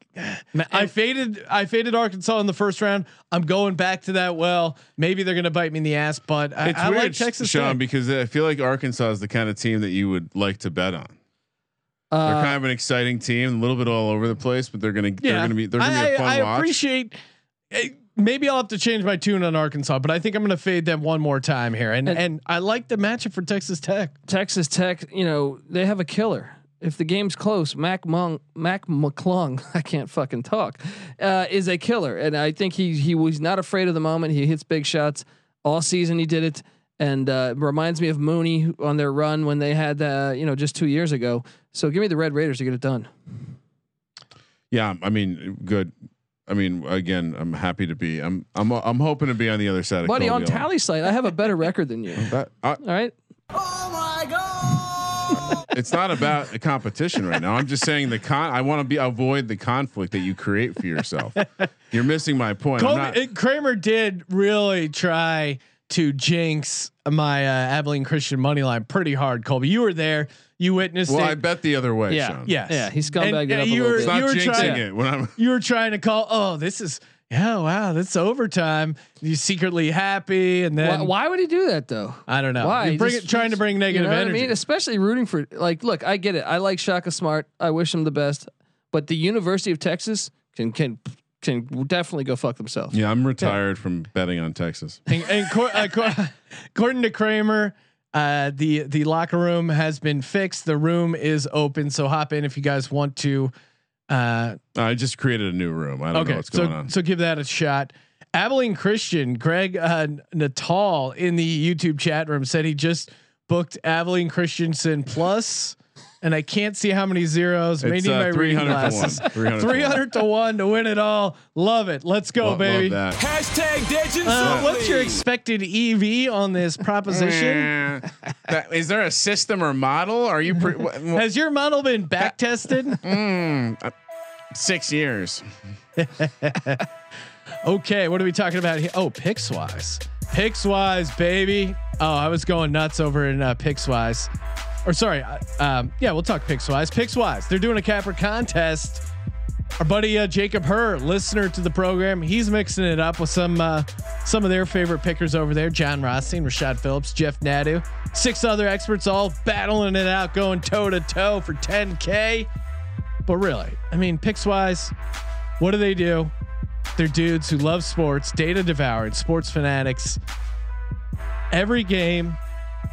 I faded, I faded Arkansas in the first round. I'm going back to that. Well, maybe they're going to bite me in the ass, but I, It's I weird, like Texas Sean, Tech. because I feel like Arkansas is the kind of team that you would like to bet on. They're Uh, kind of an exciting team, a little bit all over the place, but they're gonna they're gonna be they're gonna I, be a fun I, I watch. appreciate. eh, Maybe I'll have to change my tune on Arkansas, but I think I'm going to fade them one more time here, and And- and, I like the matchup for Texas Tech. Texas Tech, you know, they have a killer. If the game's close, Mac Mung, Mac McClung, I can't fucking talk, uh, is a killer, and I think he he was not afraid of the moment. He hits big shots all season. He did it, and uh, reminds me of Mooney on their run when they had uh, you know just two years ago. So give me the Red Raiders to get it done. Yeah, I mean, good. I mean, again, I'm happy to be. I'm I'm I'm hoping to be on the other side of Buddy, on tally site, I have a better record than you. That, I, All right, it's not about a competition right now. I'm just saying the con. I want to be avoid the conflict that you create for yourself. You're missing my point. I'm Colby, not- eh, Kramer did really try to jinx my uh, Abilene Christian money line pretty hard. Colby, you were there. You witnessed well, it. I bet the other way. yeah, Sean. Yes. yeah, he scumbagged And, it uh, up a you little were- It's not You were jinxing trying- it when I'm. you were trying to call. Oh, this is yeah. Wow, that's overtime. You secretly happy, and then Why, why would he do that though? I don't know. Why? You're bring Just- it, trying to bring negative you know energy. I mean, especially rooting for like, look, I get it. I like Shaka Smart. I wish him the best, but the University of Texas can can can definitely go fuck themselves. Yeah, I'm retired from betting on Texas. And, and cor- uh, cor- according to Kramer, uh, the the locker room has been fixed. The room is open, so hop in if you guys want to. Uh, I just created a new room. I don't know okay, what's so going on. so give that a shot. Abilene Christian, Greg uh, Natal in the YouTube chat room said he just booked Abilene Christensen plus, and I can't see how many zeros. It's, Maybe uh, my reading 300 to glasses. one. 300 to one. 300 to one to win it all. Love it. Let's go, Love- baby. love. Hashtag Digits Uh, what's your expected EV on this proposition? That- Is there a system or model? Are you pre- wh- wh- Has your model been back tested? Mm, uh, six years? okay, what are we talking about here? Oh, Pickswise. Pickswise, baby. Oh, I was going nuts over in uh, Pickswise. Or sorry, um, yeah, we'll talk Pickswise. Pickswise, they're doing a capper contest. Our buddy uh, Jacob Herr, listener to the program, he's mixing it up with some uh, some of their favorite pickers over there: Jon Rothstein, Rashad Phillips, Jeff Nadu, six other experts, all battling it out, going toe to toe for 10k. But really, I mean, Pickswise, what do they do? They're dudes who love sports, data devoured, sports fanatics. Every game,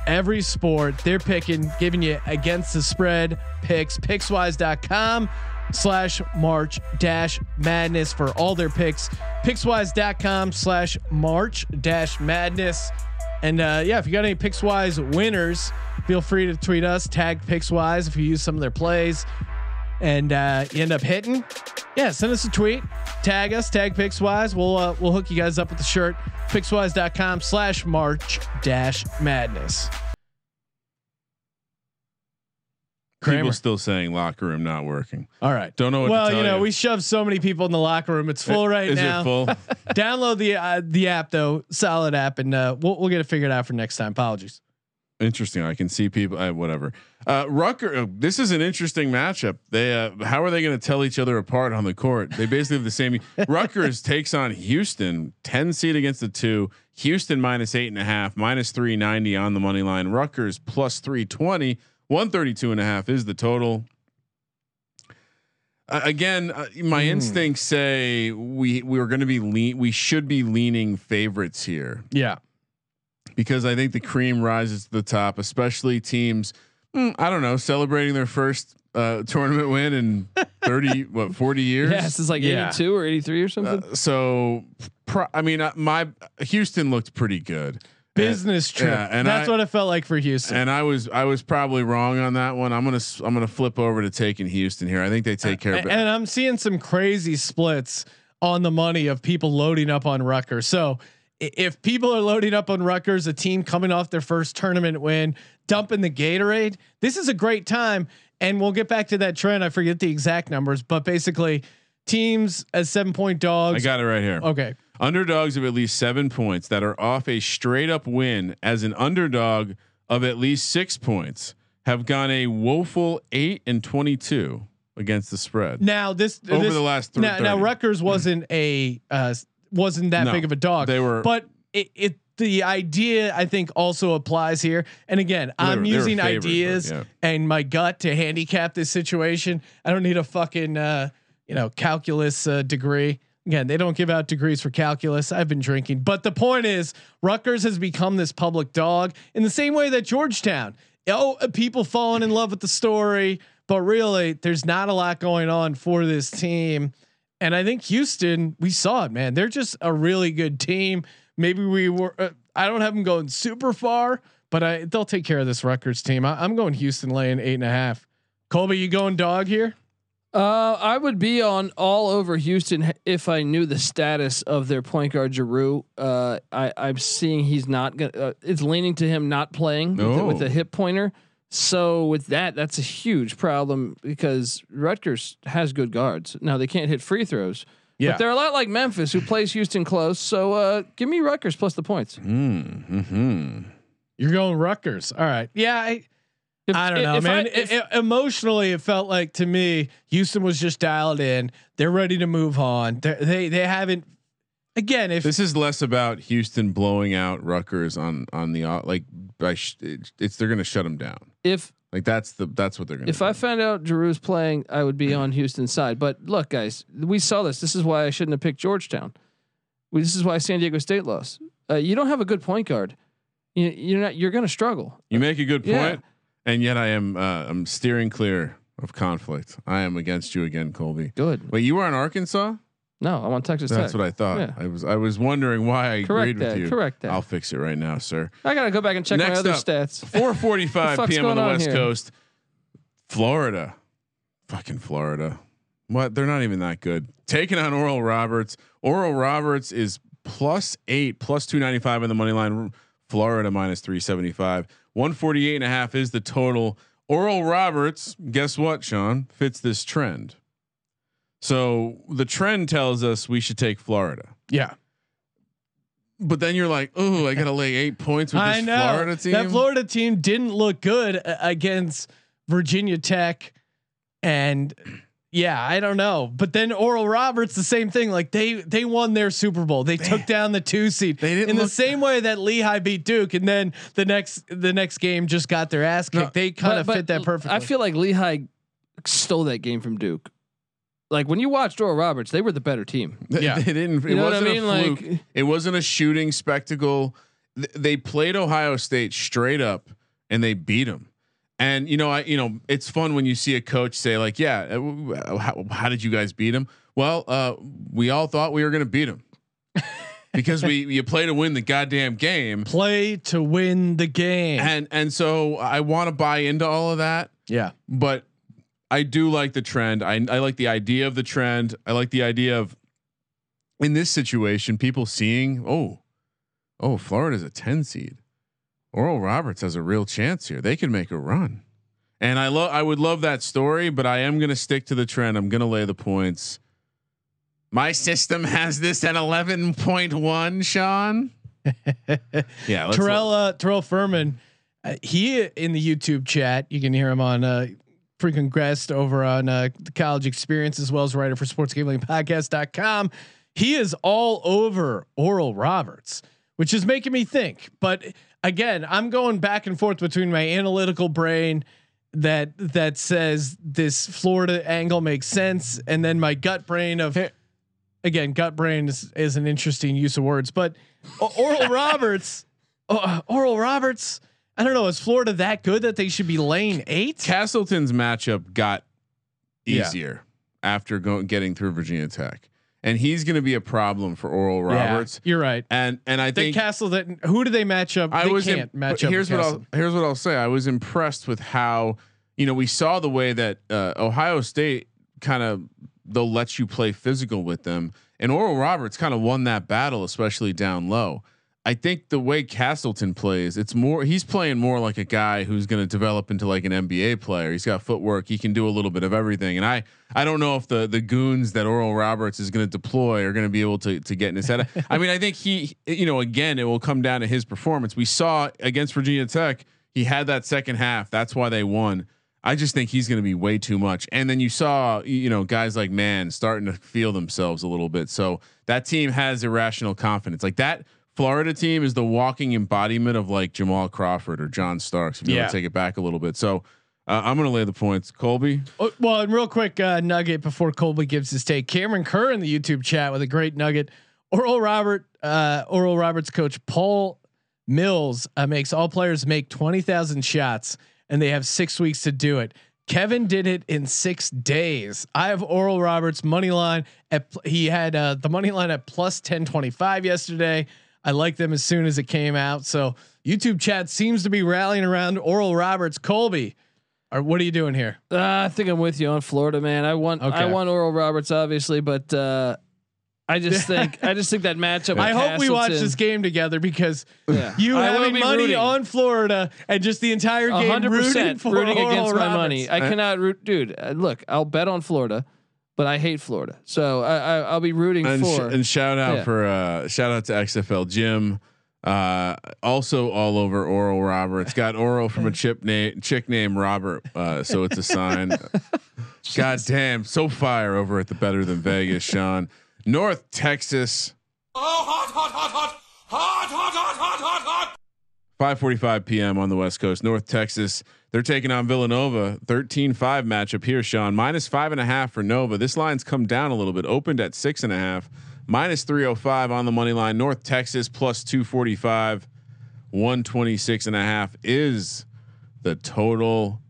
every sport, they're picking, giving you against the spread picks. Pickswise.com slash March dash madness for all their picks. Pickswise.com slash March dash madness. And uh, yeah, if you got any Pickswise winners, feel free to tweet us, tag Pickswise if you use some of their plays and uh, you end up hitting, yeah, send us a tweet, tag us, tag Pickswise. We'll uh, we'll hook you guys up with the shirt. Pickswise.com slash March dash Madness. People still saying locker room not working. All right. Don't know what to well, tell you know, you. we shoved so many people in the locker room. It's full right Is now. Is it full? Download the uh, the app though, solid app, and uh, we'll we'll get it figured out for next time. Apologies. Interesting. I can see people. Uh, whatever. Uh, Rucker. Uh, this is an interesting matchup. They. Uh, how are they going to tell each other apart on the court? They basically have the same. Rutgers takes on Houston, ten seed against the two. Houston minus eight and a half, minus three ninety on the money line. Rutgers plus three twenty. One thirty two and a half is the total. Uh, again, uh, my instincts say we we are going to be lean. We should be leaning favorites here Yeah. because I think the cream rises to the top, especially teams. Mm, I don't know, celebrating their first uh, tournament win in thirty, what forty years. Yeah, this is like Yeah. 82 or 83 or something. Uh, so, pro- I mean, uh, my Houston looked pretty good. Business trip. yeah, and That's I- what it felt like for Houston. And I was I was probably wrong on that one. I'm gonna s- I'm gonna flip over to taking Houston here. I think they take care of it. and I'm seeing some crazy splits on the money of people loading up on Rutgers. So if people are loading up on Rutgers, a team coming off their first tournament win, dumping the Gatorade, this is a great time. And we'll get back to that trend. I forget the exact numbers, but basically, teams as seven point dogs. I got it right here. okay. Underdogs of at least seven points that are off a straight up win as an underdog of at least six points have gone a woeful eight and 22 against the spread. Now this Over this- the last th- now, now Rutgers wasn't a uh, wasn't that No, big of a dog. they were- but it, it the idea I think also applies here. And again, Well, I'm were- they were using favored, but ideas yeah. and my gut to handicap this situation. I don't need a fucking uh, you know calculus uh, degree. Again, they don't give out degrees for calculus. I've been drinking, but the point is, Rutgers has become this public dog in the same way that Georgetown. Oh, uh, people falling in love with the story, but really, there's not a lot going on for this team. And I think Houston, we saw it, man. They're just a really good team. Maybe we were. Uh, I don't have them going super far, but I they'll take care of this Rutgers team. I, I'm going Houston laying eight and a half. Colby, you going dog here? Uh, I would be on all over Houston if I knew the status of their point guard Jarreau. Uh, I, I'm seeing he's not gonna. Uh, it's leaning to him not playing with, a, with a hip pointer. So with that, that's a huge problem because Rutgers has good guards. Now they can't hit free throws. Yeah. But they're a lot like Memphis, who plays Houston close. So uh, give me Rutgers plus the points. Mm-hmm. You're going Rutgers. All right. Yeah. I, If, I don't know, if man. I- if- It- it- emotionally, it felt like to me, Houston was just dialed in. They're ready to move on. They're, they they haven't. Again, if This is less about Houston blowing out Rutgers on on the au- like by sh- it's, it's they're going to shut them down. if Like that's the that's what they're going to do. If do. I found out Jarreau's playing, I would be on Houston's side. But look, guys, we saw this. This is why I shouldn't have picked Georgetown. We, this is why San Diego State lost. Uh, you don't have a good point guard. You, you're not. You're going to struggle. you make a good Yeah. point, and yet I am uh, I'm steering clear of conflict. I am against you again, Colby. Good. Wait, you were in Arkansas? No, I'm on Texas That's Tech. what I thought. Yeah. I was I was wondering why I Correct agreed that. with you. Correct that. I'll fix it right now, sir. I gotta go back and check my other up. stats. 4:45 p.m. on the West here? Coast, Florida. Fucking Florida. What? They're not even that good. Taking on Oral Roberts. Oral Roberts is plus eight, plus 295 in the money line. Florida minus 375. 148 and a half is the total. Oral Roberts, guess what, Sean? Fits this trend. So the trend tells us we should take Florida. yeah, But then you're like, oh, I got to lay eight points with I this know Florida team. that Florida team didn't look good uh, against Virginia Tech, and yeah, I don't know. But then Oral Roberts, the same thing. Like they they won their Super Bowl. They took down the two seed. They didn't in the same way that Lehigh beat Duke, and then the next the next game just got their ass kicked. No, they kind of fit that perfectly. I feel like Lehigh stole that game from Duke. Like when you watched Oral Roberts, they were the better team. Yeah. they didn't. It You know what I wasn't mean? a fluke. Like- it wasn't a shooting spectacle. Th- They played Ohio State straight up, and they beat them. And you know, I you know, it's fun when you see a coach say like, "Yeah, uh, w- w- how, how did you guys beat them?" Well, uh, we all thought we were going to beat them because we you play to win the goddamn game. play to win the game. And and so I want to buy into all of that yeah, but I do like the trend. I, I like the idea of the trend. I like the idea of in this situation, people seeing, oh, oh, Florida's a 10 seed. Oral Roberts has a real chance here. They can make a run. And I love I would love that story, but I am gonna stick to the trend. I'm gonna lay the points. My system has this at 11.1, Sean. yeah, Terrell uh, Terrell Furman, uh, he in the YouTube chat. You can hear him on uh, frequent guest over on uh, the college experience as well as writer for sportsgamblingpodcast.com. He is all over Oral Roberts, which is making me think. But again, I'm going back and forth between my analytical brain that that says this Florida angle makes sense, and then my gut brain of again, gut brain is, is an interesting use of words, but Oral Roberts, uh, Oral Roberts. I don't know. Is Florida that good that they should be laying eight? Castleton's matchup got Yeah. easier after going getting through Virginia Tech, and he's going to be a problem for Oral Roberts. Yeah, you're right. And and I The think Castleton. who do they match up? I was can't im- match up. Here's what I'll here's what I'll say. I was impressed with how you know we saw the way that uh, Ohio State kind of they'll let you play physical with them. And Oral Roberts kind of won that battle, especially down low. I think the way Castleton plays, it's more he's playing more like a guy who's going to develop into like an NBA player. He's got footwork, he can do a little bit of everything. And I I don't know if the the goons that Oral Roberts is going to deploy are going to be able to to get in his head. I mean, I think he you know, again, it will come down to his performance. We saw against Virginia Tech, he had that second half. That's why they won. I just think he's going to be way too much. And then you saw, you know, guys like man starting to feel themselves a little bit. So that team has irrational confidence. Like that Florida team is the walking embodiment of like Jamal Crawford or John Starks. If you Yeah. want to take it back a little bit. So uh, I'm going to lay the points. Colby. Oh, Well, and real quick uh, nugget before Colby gives his take. Cameron Kerr in the YouTube chat with a great nugget. Oral Robert, uh, Oral Roberts coach Paul Mills uh, makes all players make twenty thousand shots, and they have six weeks to do it. Kevin did it in six days. I have Oral Roberts money line at he had uh, the money line at plus ten twenty five yesterday. I liked them as soon as it came out. So YouTube chat seems to be rallying around Oral Roberts. Colby, or what are you doing here? Uh, I think I'm with you on Florida, man. I want I want Oral Roberts, obviously, but uh, I just think I just think that matchup. I hope we watch this game together because Yeah. you I having money rooting. on Florida and just the entire game hundred rooting percent for rooting against my money. I cannot root, dude. Uh, look, I'll bet on Florida, but I hate Florida, so I, I I'll be rooting And, sh- for. and shout out Yeah. for uh, shout out to XFL Jim. Uh, also all over Oral Robert. It's Got Oral from a chip name chick named Robert. Uh, so it's a sign. God damn, so fire over at the Better Than Vegas, Sean. North Texas. Oh, hot, hot, hot, hot. Hot, hot, hot, hot, hot, hot. 5:45 p.m. on the West Coast. North Texas. They're taking on Villanova. 13-5 matchup here, Sean. Minus five and a half for Nova. This line's come down a little bit. Opened at six and a half. Minus 305 on the money line. North Texas plus 245. 126 and a half is the total.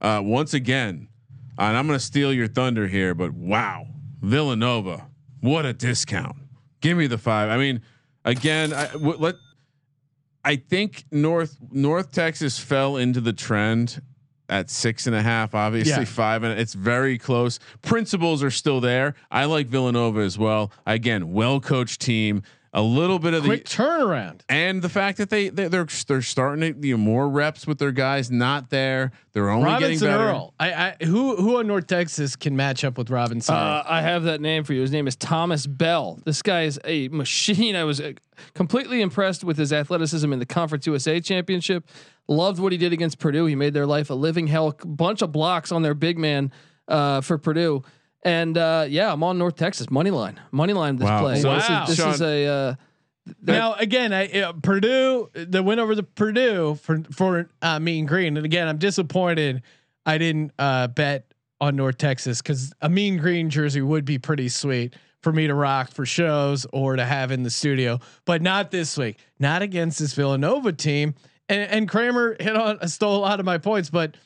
Uh, once again, and I'm going to steal your thunder here, but wow, Villanova, what a discount! Give me the five. I mean, again, I, w- let. I think North North Texas fell into the trend at six and a half. Obviously, Yeah. five and it's very close. Principles are still there. I like Villanova as well. Again, well coached team. A little bit of Quick the turnaround. and the fact that they, they they're they're starting to you know, more reps with their guys not there. They're only Robinson getting better. Earl. I, I who who on North Texas can match up with Robinson Uh, I have that name for you. His name is Thomas Bell. This guy is a machine. I was uh, completely impressed with his athleticism in the Conference USA Championship. Loved what he did against Purdue. He made their life a living hell. A Bunch of blocks on their big man uh, for Purdue. And uh, yeah, I'm on North Texas money line. Money line this Wow. play. So- this Wow. is, this Sean- is a. Uh, now again, I, uh, Purdue, the win over the Purdue for for uh, Mean Green, and again, I'm disappointed I didn't uh, bet on North Texas because a Mean Green jersey would be pretty sweet for me to rock for shows or to have in the studio, but not this week, not against this Villanova team. And, and Kramer hit on stole a lot of my points, but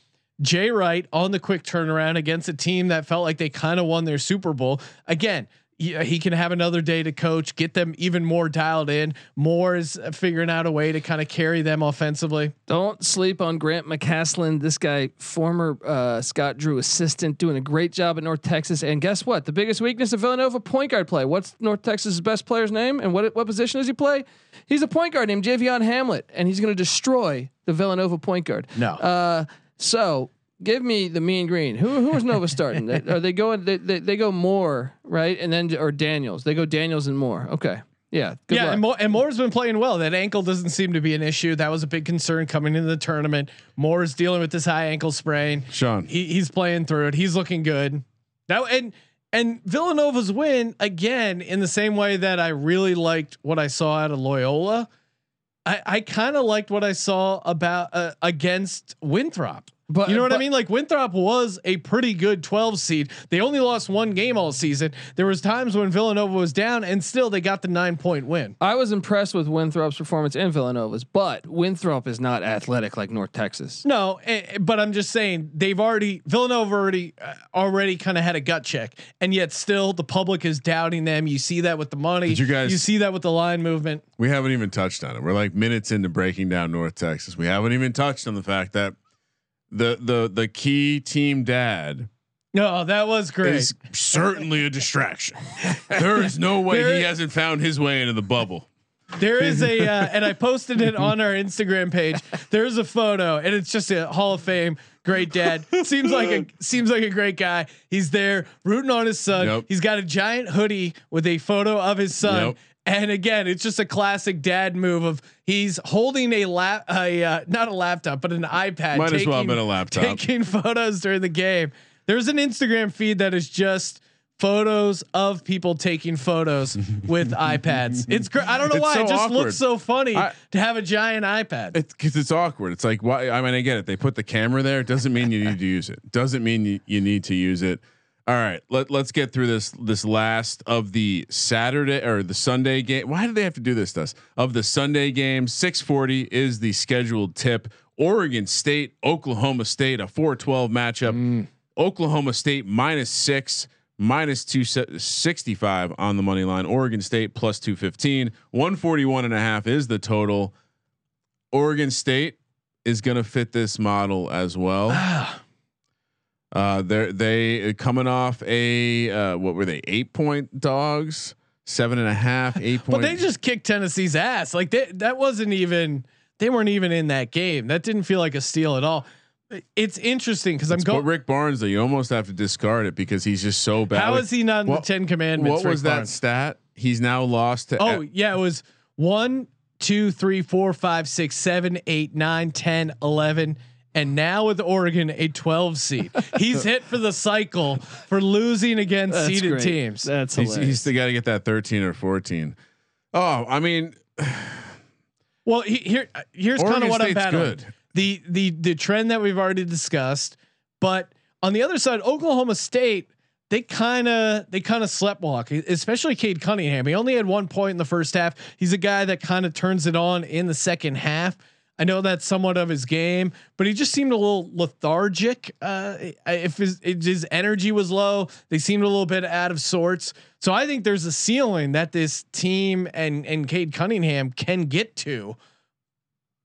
Jay Wright on the quick turnaround against a team that felt like they kind of won their Super Bowl. Again, he, he can have another day to coach, get them even more dialed in. Moore is figuring out a way to kind of carry them offensively. Don't sleep on Grant McCasland. This guy, former uh, Scott Drew assistant, doing a great job at North Texas. And guess what? The biggest weakness of Villanova point guard play. What's North Texas' best player's name? And what what position does he play? He's a point guard named Javion Hamlet, and he's going to destroy the Villanova point guard. No. Uh, so give me the mean green. Who who is Nova starting? They- Are they going? They, they, they go Moore right, and then or Daniels. They go Daniels and Moore. Okay. Yeah. Good yeah, luck. and, Moore, and Moore's been playing well. That ankle doesn't seem to be an issue. That was a big concern coming into the tournament. Moore's dealing with this high ankle sprain. Sean. He, he's playing through it. He's looking good. That and and Villanova's win again in the same way that I really liked what I saw out of Loyola. I, I kind of liked what I saw about uh, against Winthrop. But- you know what I mean? Like Winthrop was a pretty good 12 seed. They only lost one game all season. There was times when Villanova was down and still they got the 9 point win. I was impressed with Winthrop's performance and Villanova's, but Winthrop is not athletic like North Texas. No, eh, but I'm just saying they've already Villanova already uh, already kind of had a gut check, and yet still the public is doubting them. You see that with the money. Did you guys- You see that with the line movement. We haven't even touched on it. We're like minutes into breaking down North Texas. We haven't even touched on the fact that the the the key team dad No, that was great. is certainly a distraction. there is no way There- he hasn't found his way into the bubble. There is a, uh, and I posted it on our Instagram page. There's a photo, and it's just a Hall of Fame great dad. Seems like a seems like a great guy. He's there rooting on his son. Yep. He's got a giant hoodie with a photo of his son. Yep. And again, it's just a classic dad move of he's holding a lap, a uh, not a laptop, but an iPad. Might as well have been a laptop. Taking photos during the game. There's an Instagram feed that is just photos of people taking photos with iPads. It's great. I don't know It's why so it just awkward. looks so funny I- to have a giant iPad. It's because it's awkward. It's like why? I mean, I get it. They put the camera there. It doesn't mean you need to use it. Doesn't mean you, you need to use it. All right, let let's get through this this last of the Saturday or the Sunday game. Why do they have to do this to us? Of the Sunday game, six forty is the scheduled tip. Oregon State, Oklahoma State, a four twelve matchup. Mm. Oklahoma State minus six, minus two sixty five on the money line. Oregon State plus two fifteen. One forty one and a half is the total. Oregon State is going to fit this model as well. Ah. Uh, they're they coming off a uh, what were they eight point dogs, seven and a half, eight point. But they just kicked Tennessee's ass. Like they, that wasn't even they weren't even in that game. That didn't feel like a steal at all. It's interesting because I'm But going. Rick Barnes though, you almost have to discard it because he's just so bad. How Like, is he not in what- the Ten Commandments? What was Rick that Barnes? stat? He's now lost to. Oh yeah, it was one, two, three, four, five, six, seven, eight, nine, ten, eleven. 10, 11. And now with Oregon, a 12 seed. He's hit for the cycle for losing against That's seeded great. teams. That's he's, hilarious. he's still got to get that thirteen or fourteen. Oh, I mean, Well, he, here uh, here's kind of what I'm State's battling. good. The the the trend that we've already discussed, but on the other side, Oklahoma State they kind of they kind of sleptwalk, especially Cade Cunningham. He only had one point in the first half. He's a guy that kind of turns it on in the second half. I know that's somewhat of his game, but he just seemed a little lethargic. Uh, if his, his energy was low, they seemed a little bit out of sorts. So I think there's a ceiling that this team and and Cade Cunningham can get to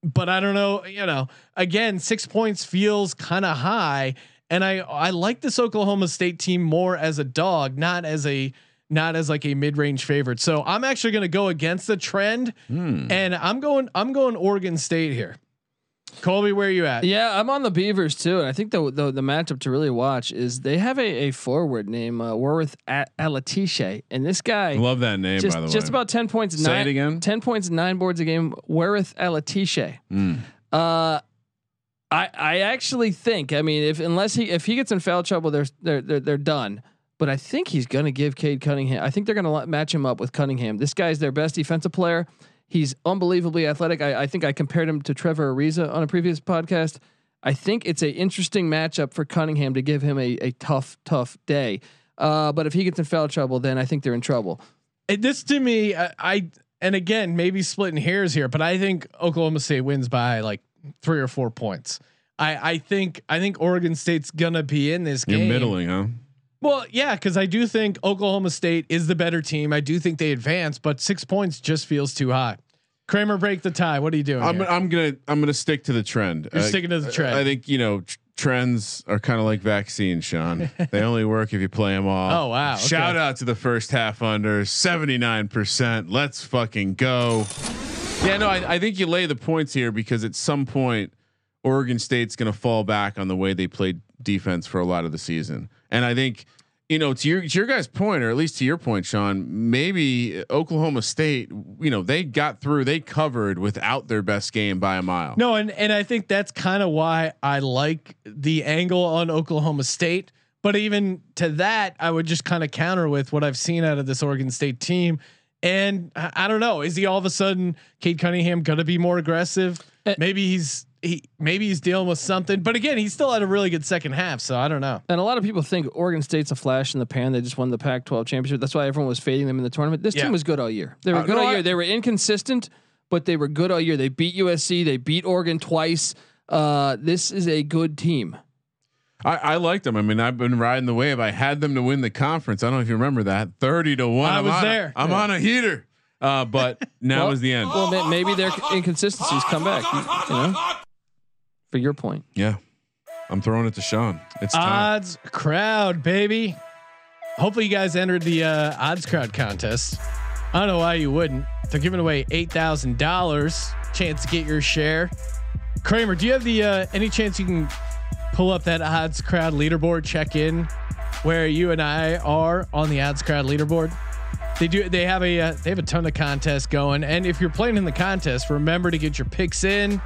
but I don't know. You know, again, six points feels kind of high, and I I like this Oklahoma State team more as a dog, not as a not as like a mid range favorite. So I'm actually going to go against the trend, and I'm going I'm going Oregon State here. Colby, where are you at? Yeah, I'm on the Beavers too, and I think the the, the matchup to really watch is they have a, a forward named uh, Warith A- Alatishe, and this guy love that name just by the way. just about ten points. Say nine, it again. Ten points, nine boards a game. Warith Alatishe. Mm. Uh, I I actually think I mean if unless he if he gets in foul trouble, they're they're they're, they're done. But I think he's gonna give Cade Cunningham. I think they're gonna match him up with Cunningham. This guy's their best defensive player. He's unbelievably athletic. I, I think I compared him to Trevor Ariza on a previous podcast. I think it's a interesting matchup for Cunningham to give him a, a tough, tough day. Uh, but if he gets in foul trouble, then I think they're in trouble. And this to me, I, I and again maybe splitting hairs here, but I think Oklahoma State wins by like three or four points. I I think I think Oregon State's gonna be in this You're game. middling, huh? Well, yeah, because I do think Oklahoma State is the better team. I do think they advance, but six points just feels too high. Kramer, break the tie. What are you doing? I'm? I'm gonna I'm gonna stick to the trend. You're Uh, sticking to the trend. I think you know tr- trends are kind of like vaccines, Sean. they only work if you play them all. Oh, wow. Okay. Shout out to the first half under 79 percent. Let's fucking go. Yeah, no, I, I think you lay the points here because at some point Oregon State's gonna fall back on the way they played defense for a lot of the season, and I think. You know, to your to your guys' point, or at least to your point, Sean, maybe Oklahoma State, you know, they got through, they covered without their best game by a mile. No, and and I think that's kind of why I like the angle on Oklahoma State. But even to that, I would just kind of counter with what I've seen out of this Oregon State team. And I, I don't know, is he all of a sudden Cade Cunningham gonna be more aggressive? Uh, maybe he's he maybe he's dealing with something. But again, he still had a really good second half. So I don't know. And a lot of people think Oregon State's a flash in the pan. They just won the Pac-12 championship. That's why everyone was fading them in the tournament. This Yeah. team was good all year. They were Uh, good no, all I- year. They were inconsistent, but they were good all year. They beat USC. They beat Oregon twice. Uh, this is a good team. I, I liked them. I mean, I've been riding the wave. I had them to win the conference. I don't know if you remember that. 30 to 1. I I'm was on there. I'm on a heater. Uh, but now Well- is the end. Well, maybe their inconsistencies come back. You, you know, for your point. yeah. I'm throwing it to Sean. It's time. Odds crowd, baby. Hopefully, you guys entered the uh, odds crowd contest. I don't know why you wouldn't. They're giving away eight thousand dollars. Chance to get your share. Kramer, do you have the uh, any chance you can pull up that odds crowd leaderboard? Check in where you and I are on the odds crowd leaderboard. They do. They have a uh, they have a ton of contests going, and if you're playing in the contest, remember to get your picks in.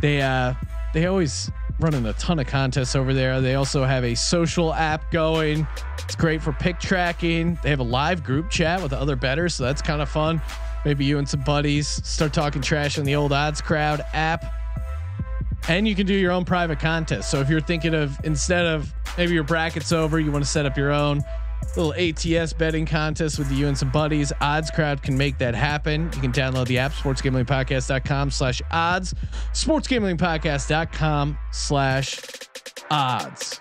They uh they always running a ton of contests over there. They also have a social app going. It's great for pick tracking. They have a live group chat with other betters, so that's kind of fun. Maybe you and some buddies start talking trash on the old odds crowd app. And you can do your own private contest. So if you're thinking of instead of maybe your bracket's over, you want to set up your own little ATS betting contest with you and some buddies. Odds Crowd can make that happen. You can download the app, sportsgamblingpodcast.com slash odds, sportsgamblingpodcast.com slash odds.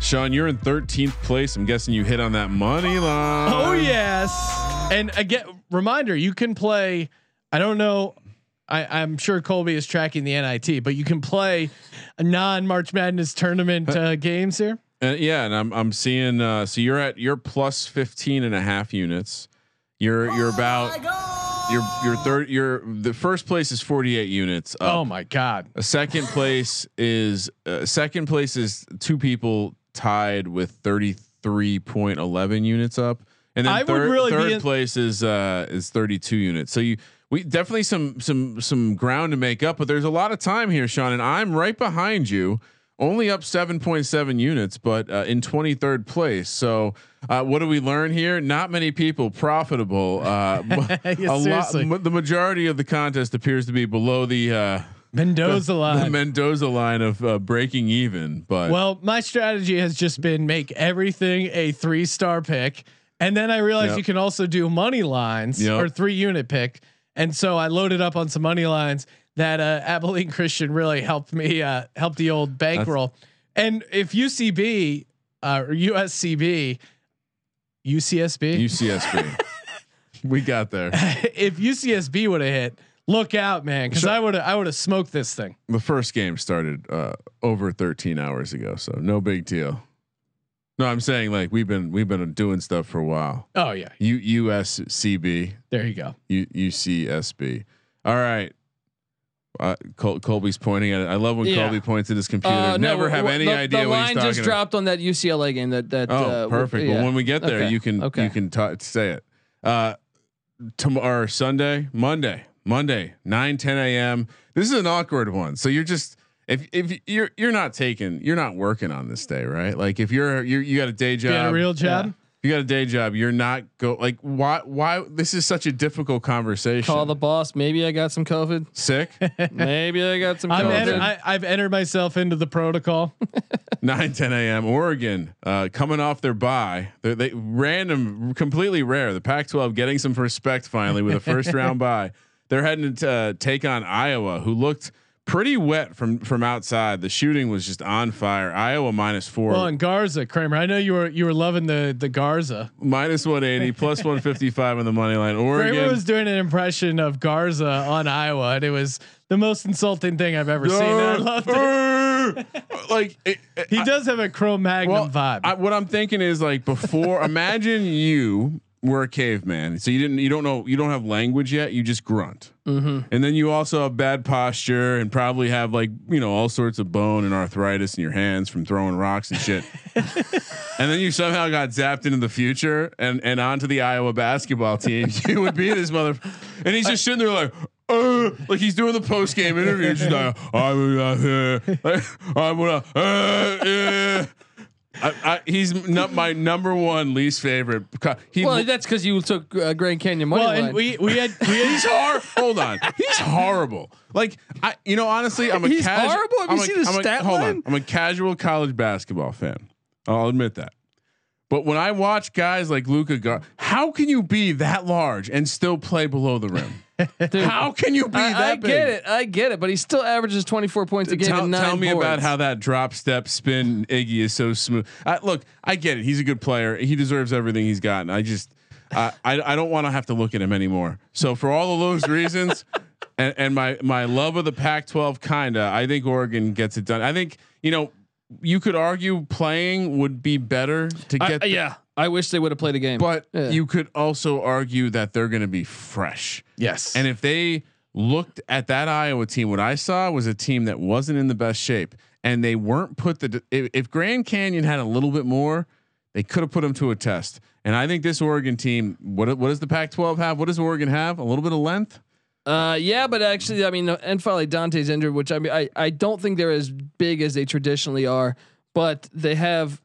Sean, you're in 13th place. I'm guessing you hit on that money line. Oh yes. And again, reminder, you can play, I don't know. I, I'm sure Colby is tracking the NIT, but you can play a non March Madness tournament uh, games here. Uh, yeah, and I'm I'm seeing. Uh, so you're at you're plus 15 and a half units. You're you're about you're you're third. You're the first place is 48 units. Up. Oh my God. A second place is uh, second place is two people tied with 33.11 units up, and then I would third, really be third in- place is uh is 32 units. So you we definitely some some some ground to make up, but there's a lot of time here, Sean, and I'm right behind you. Only up 7.7 units, but uh, in 23rd place. So, uh, what do we learn here? Not many people profitable. Uh, a lot, the majority of the contest appears to be below the uh, Mendoza the line. Mendoza line of uh, breaking even. But Well, my strategy has just been make everything a three star pick. And then I realized Yep. you can also do money lines Yep. or three unit pick. And so I loaded up on some money lines that uh, Abilene Christian really helped me uh, help the old bankroll. And if UCB uh, or USCB, UCSB, UCSB, we got there. if UCSB would have hit, look out, man, because I would have I would have smoked this thing. The first game started uh, over 13 hours ago, so no big deal. No, I'm saying like we've been we've been doing stuff for a while. Oh yeah, U USCB, there you go. U, UCSB. All right. Uh, Col- Colby's pointing at it. I love when Yeah. Colby points at his computer. Uh, no, Never have any the, idea The what line he's talking just about. dropped on that UCLA game. That that. Oh, uh, perfect. yeah. Well, when we get there, Okay. you can Okay. you can ta say it. Uh, tomorrow, Sunday, Monday, Monday, 9, 10 a.m. This is an awkward one. So you're just if if you're you're not taking you're not working on this day, right? Like if you're you you got a day job, You got a real job. You got a day job, you're not go like why why this is such a difficult conversation. Call the boss. Maybe I got some COVID. sick. Maybe I got some I'm COVID. enter, I, I've entered myself into the protocol. 9 10 a.m. Oregon uh, coming off their bye. They're, they random, completely rare. The Pac-12 getting some respect finally with a first round bye. They're heading to uh, take on Iowa, who looked pretty wet from from outside. The shooting was just on fire. Iowa minus four, Well, and Garza, Kramer, I know you were you were loving the the Garza. minus 180, plus 155 on the money line. Kramer Oregon. was doing an impression of Garza on Iowa, and it was the most insulting thing I've ever seen. I loved it. like it, it- He does have a Cro Magnum vibe. I, what I'm thinking is like before. imagine you were a caveman, so you didn't, you don't know, you don't have language yet. You just grunt, and then you also have bad posture and probably have like you know all sorts of bone and arthritis in your hands from throwing rocks and shit. and then you somehow got zapped into the future and and onto the Iowa basketball team. You would be this mother, and he's just sitting there like. Uh, like he's doing the post game interview. He's like, I'm uh, like, I'm gonna, uh, uh. I, I, he's not my number one least favorite. He, well, that's because you took uh, Grand Canyon money well, and we we had we had he's hor- Hold on, he's horrible. Like I, you know, honestly, I'm a He's casu- horrible? Have I'm you a- seen the I'm a- stat Hold line? on, I'm a casual college basketball fan. I'll admit that. But when I watch guys like Luka, Gar- how can you be that large and still play below the rim? Dude, how can you be I, that I big? get it. I get it. But he still averages 24 points a game. Tell, tell me about how that drop step spin Iggy is so smooth. I, look, I get it. He's a good player. He deserves everything he's gotten. I just, uh, I, I don't want to have to look at him anymore. So for all of those reasons, and, and my my love of the Pac-12 kinda. I think Oregon gets it done. I think you know you could argue playing would be better to I- get. the- yeah, I wish they would have played a game. but Yeah. you could also argue that they're going to be fresh. Yes. And if they looked at that Iowa team, what I saw was a team that wasn't in the best shape, and they weren't put the. If, if Grand Canyon had a little bit more, they could have put them to a test. And I think this Oregon team, what what does the Pac-12 have? What does Oregon have? A little bit of length. Uh, yeah, but actually, I mean, and finally Dante's injured, which I mean, I, I don't think they're as big as they traditionally are, but they have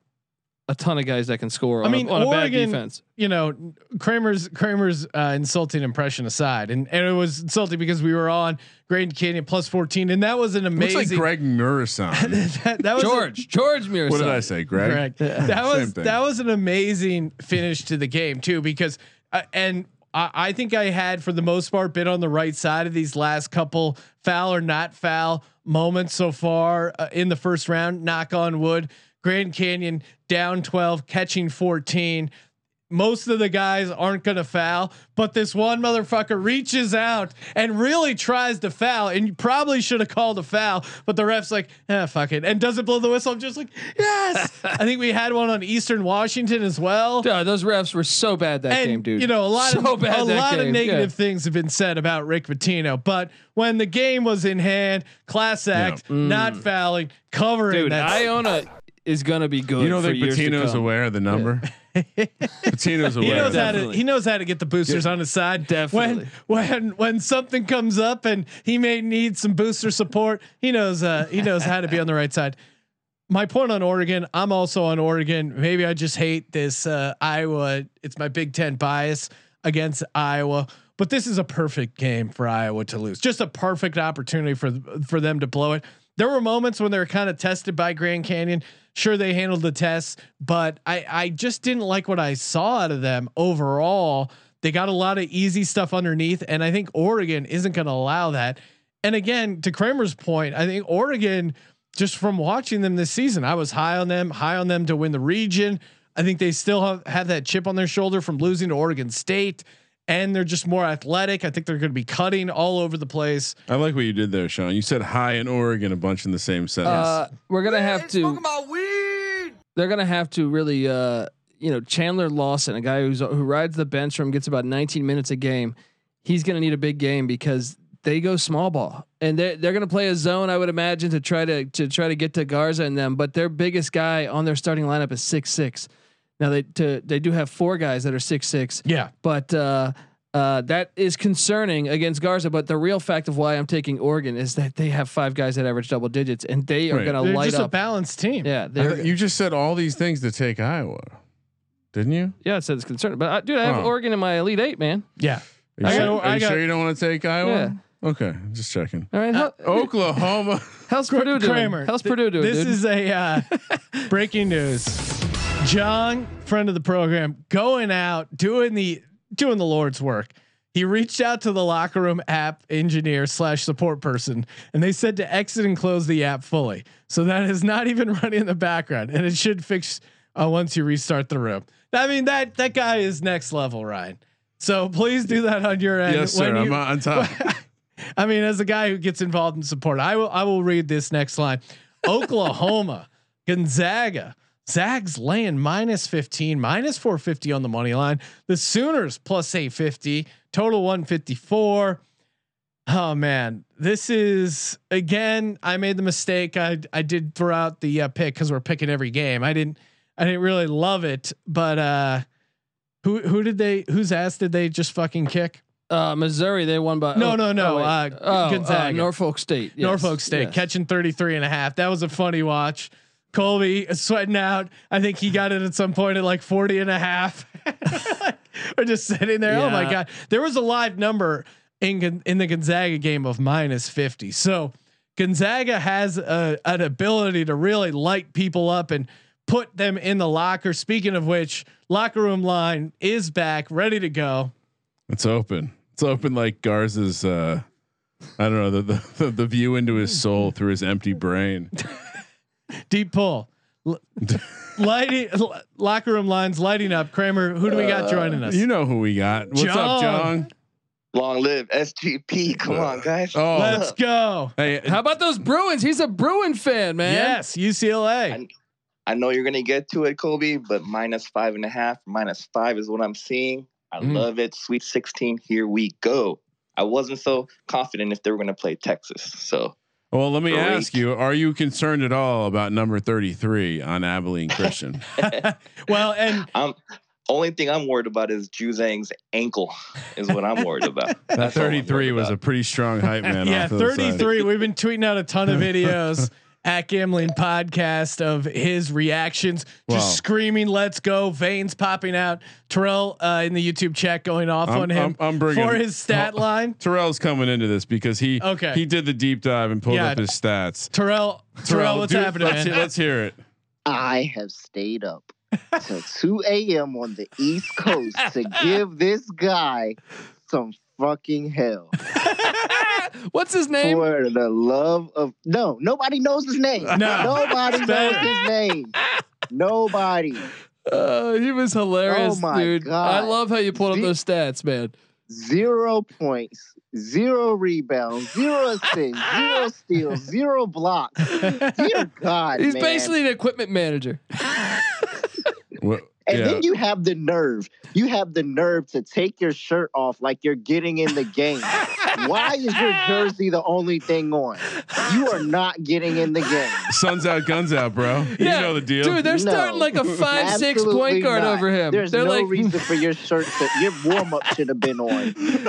a ton of guys that can score. I on mean, a, on a bad Oregon, defense. you know, Kramer's Kramer's uh, insulting impression aside, and, and it was insulting because we were on Grand Canyon plus fourteen, and that was an amazing. Looks like Greg Murison. that, that was a- George, George Mears. what did I say, Greg? Correct. That was that was an amazing finish to the game too, because uh, and I, I think I had for the most part been on the right side of these last couple foul or not foul moments so far uh, in the first round. Knock on wood. Grand Canyon down twelve, catching fourteen. Most of the guys aren't going to foul, but this one motherfucker reaches out and really tries to foul, and you probably should have called a foul, but the ref's like, "Ah, fuck it," and doesn't blow the whistle. I'm just like, "Yes." I think we had one on Eastern Washington as well. Yeah, those refs were so bad that and game, dude. you know, a lot so of a lot of negative Yeah. things have been said about Rick Pitino, but when the game was in hand, class act, not fouling, covering Mm. Dude, that. Iona is gonna be good. You don't for think years Pitino's aware of the number? Pitino's aware. he knows how to he knows how to get the boosters on his side. Definitely. When when when something comes up and he may need some booster support, he knows uh he knows how to be on the right side. My point on Oregon, I'm also on Oregon. Maybe I just hate this uh Iowa. It's my Big 10 bias against Iowa. But this is a perfect game for Iowa to lose. Just a perfect opportunity for for them to blow it. There were moments when they were kind of tested by Grand Canyon. Sure, they handled the tests, but I I just didn't like what I saw out of them overall. They got a lot of easy stuff underneath, and I think Oregon isn't going to allow that. And again, to Kramer's point, I think Oregon, just from watching them this season, I was high on them, high on them to win the region. I think they still have, have that chip on their shoulder from losing to Oregon State, and they're just more athletic. I think they're going to be cutting all over the place. I like what you did there, Sean. You said high in Oregon a bunch in the same sentence. Uh, we're gonna have to. They're gonna have to really, uh, you know, Chandler Lawson, a guy who's who rides the bench from gets about 19 minutes a game. He's gonna need a big game because they go small ball and they're they're gonna play a zone. I would imagine to try to to try to get to Garza and them. But their biggest guy on their starting lineup is six six. Now they to they do have four guys that are six six. Yeah, but uh, uh, that is concerning against Garza. But the real fact of why I'm taking Oregon is that they have five guys that average double digits, and they are Right. going to they're light just a balanced team. yeah, I they're you just said all these things to take Iowa, didn't you? yeah. It says concerning, but uh, dude, I have Oh. Oregon in my elite eight, man. yeah. Are you, I sure, got- are I you got- sure you don't want to take Iowa? Okay, just checking. All right, how, Oklahoma. how's Purdue doing? Kramer, How's th- Purdue doing? This dude? is a uh, breaking news. John, friend of the program, going out doing the doing the Lord's work. He reached out to the locker room app engineer slash support person, and they said to exit and close the app fully. So that is not even running in the background, and it should fix uh, once you restart the room. I mean that that guy is next level, Ryan. So please do that on your end. yes, sir. when I'm on top. I mean, as a guy who gets involved in support, I will I will read this next line. Oklahoma, Gonzaga, Zags laying minus 15, minus 450 on the money line. The Sooners plus 850, total 154. Oh man, this is again. I made the mistake. I I did throw out the uh, pick because we're picking every game. I didn't I didn't really love it, but uh, who who did they? Whose ass did they just fucking kick? uh, Missouri. They won by No, oh, no, no, oh, uh, oh, Gonzaga. Norfolk State. Yes, Norfolk State yes. catching 33 and a half. That was a funny watch. Colby sweating out. I think he got it at some point at like 40 and a half. or just sitting there. Oh my God. There was a live number in, in the Gonzaga game of minus 50. So Gonzaga has a, an ability to really light people up and put them in the locker. Speaking of which, locker room line is back, ready to go. It's open. It's open like Garza's. Uh, I don't know the, the the view into his soul through his empty brain. Deep pull. L- lighting l- locker room lines lighting up. Kramer, who do we got joining us? You know who we got. What's up, John. John? Long live SGP. Come on, guys. Oh, Let's go. hey, How about those Bruins? He's a Bruin fan, man. Yes, UCLA. I know you're gonna get to it, Kobe, but minus five and a half, minus five is what I'm seeing. I Mm. love it. Sweet 16, here we go. I wasn't so confident if they were gonna play Texas. So well, let me Great. ask you: Are you concerned at all about number thirty-three on Abilene Christian? well, and I'm only thing I'm worried about is Juzang's ankle, is what I'm worried about. that That's thirty-three worried was a pretty strong hype man. yeah, off to the side. 33. We've been tweeting out a ton of videos at Gambling Podcast of his reactions, just Wow. screaming, "Let's go!" Veins popping out. Terrell uh, in the YouTube chat going off I'm- on him I'm- I'm bringing- for his stat oh, line. Terrell's coming into this because he Okay. he did the deep dive and pulled Yeah. up his stats. Terrell, Terrell, what's do- happening, Let's, let's hear it. I have stayed up till 2 a.m. on the East Coast to give this guy some fucking hell. What's his name? For the love of no, nobody knows his name. No. Nobody knows his name. Nobody. Uh, he was hilarious, Oh my dude. God. I love how you pulled up those stats, man. Zero points, zero rebounds, zero assists, zero steals, zero blocks. Dear God, He's man. basically an equipment manager. And yeah. then you have the nerve. You have the nerve to take your shirt off like you're getting in the game. Why is your jersey the only thing on? You are not getting in the game. Sun's out, guns out, bro. You know the deal. Dude, they're No. starting like a five six point guard not. over him. There's they're no like, reason for your shirt to your warm up should have been on.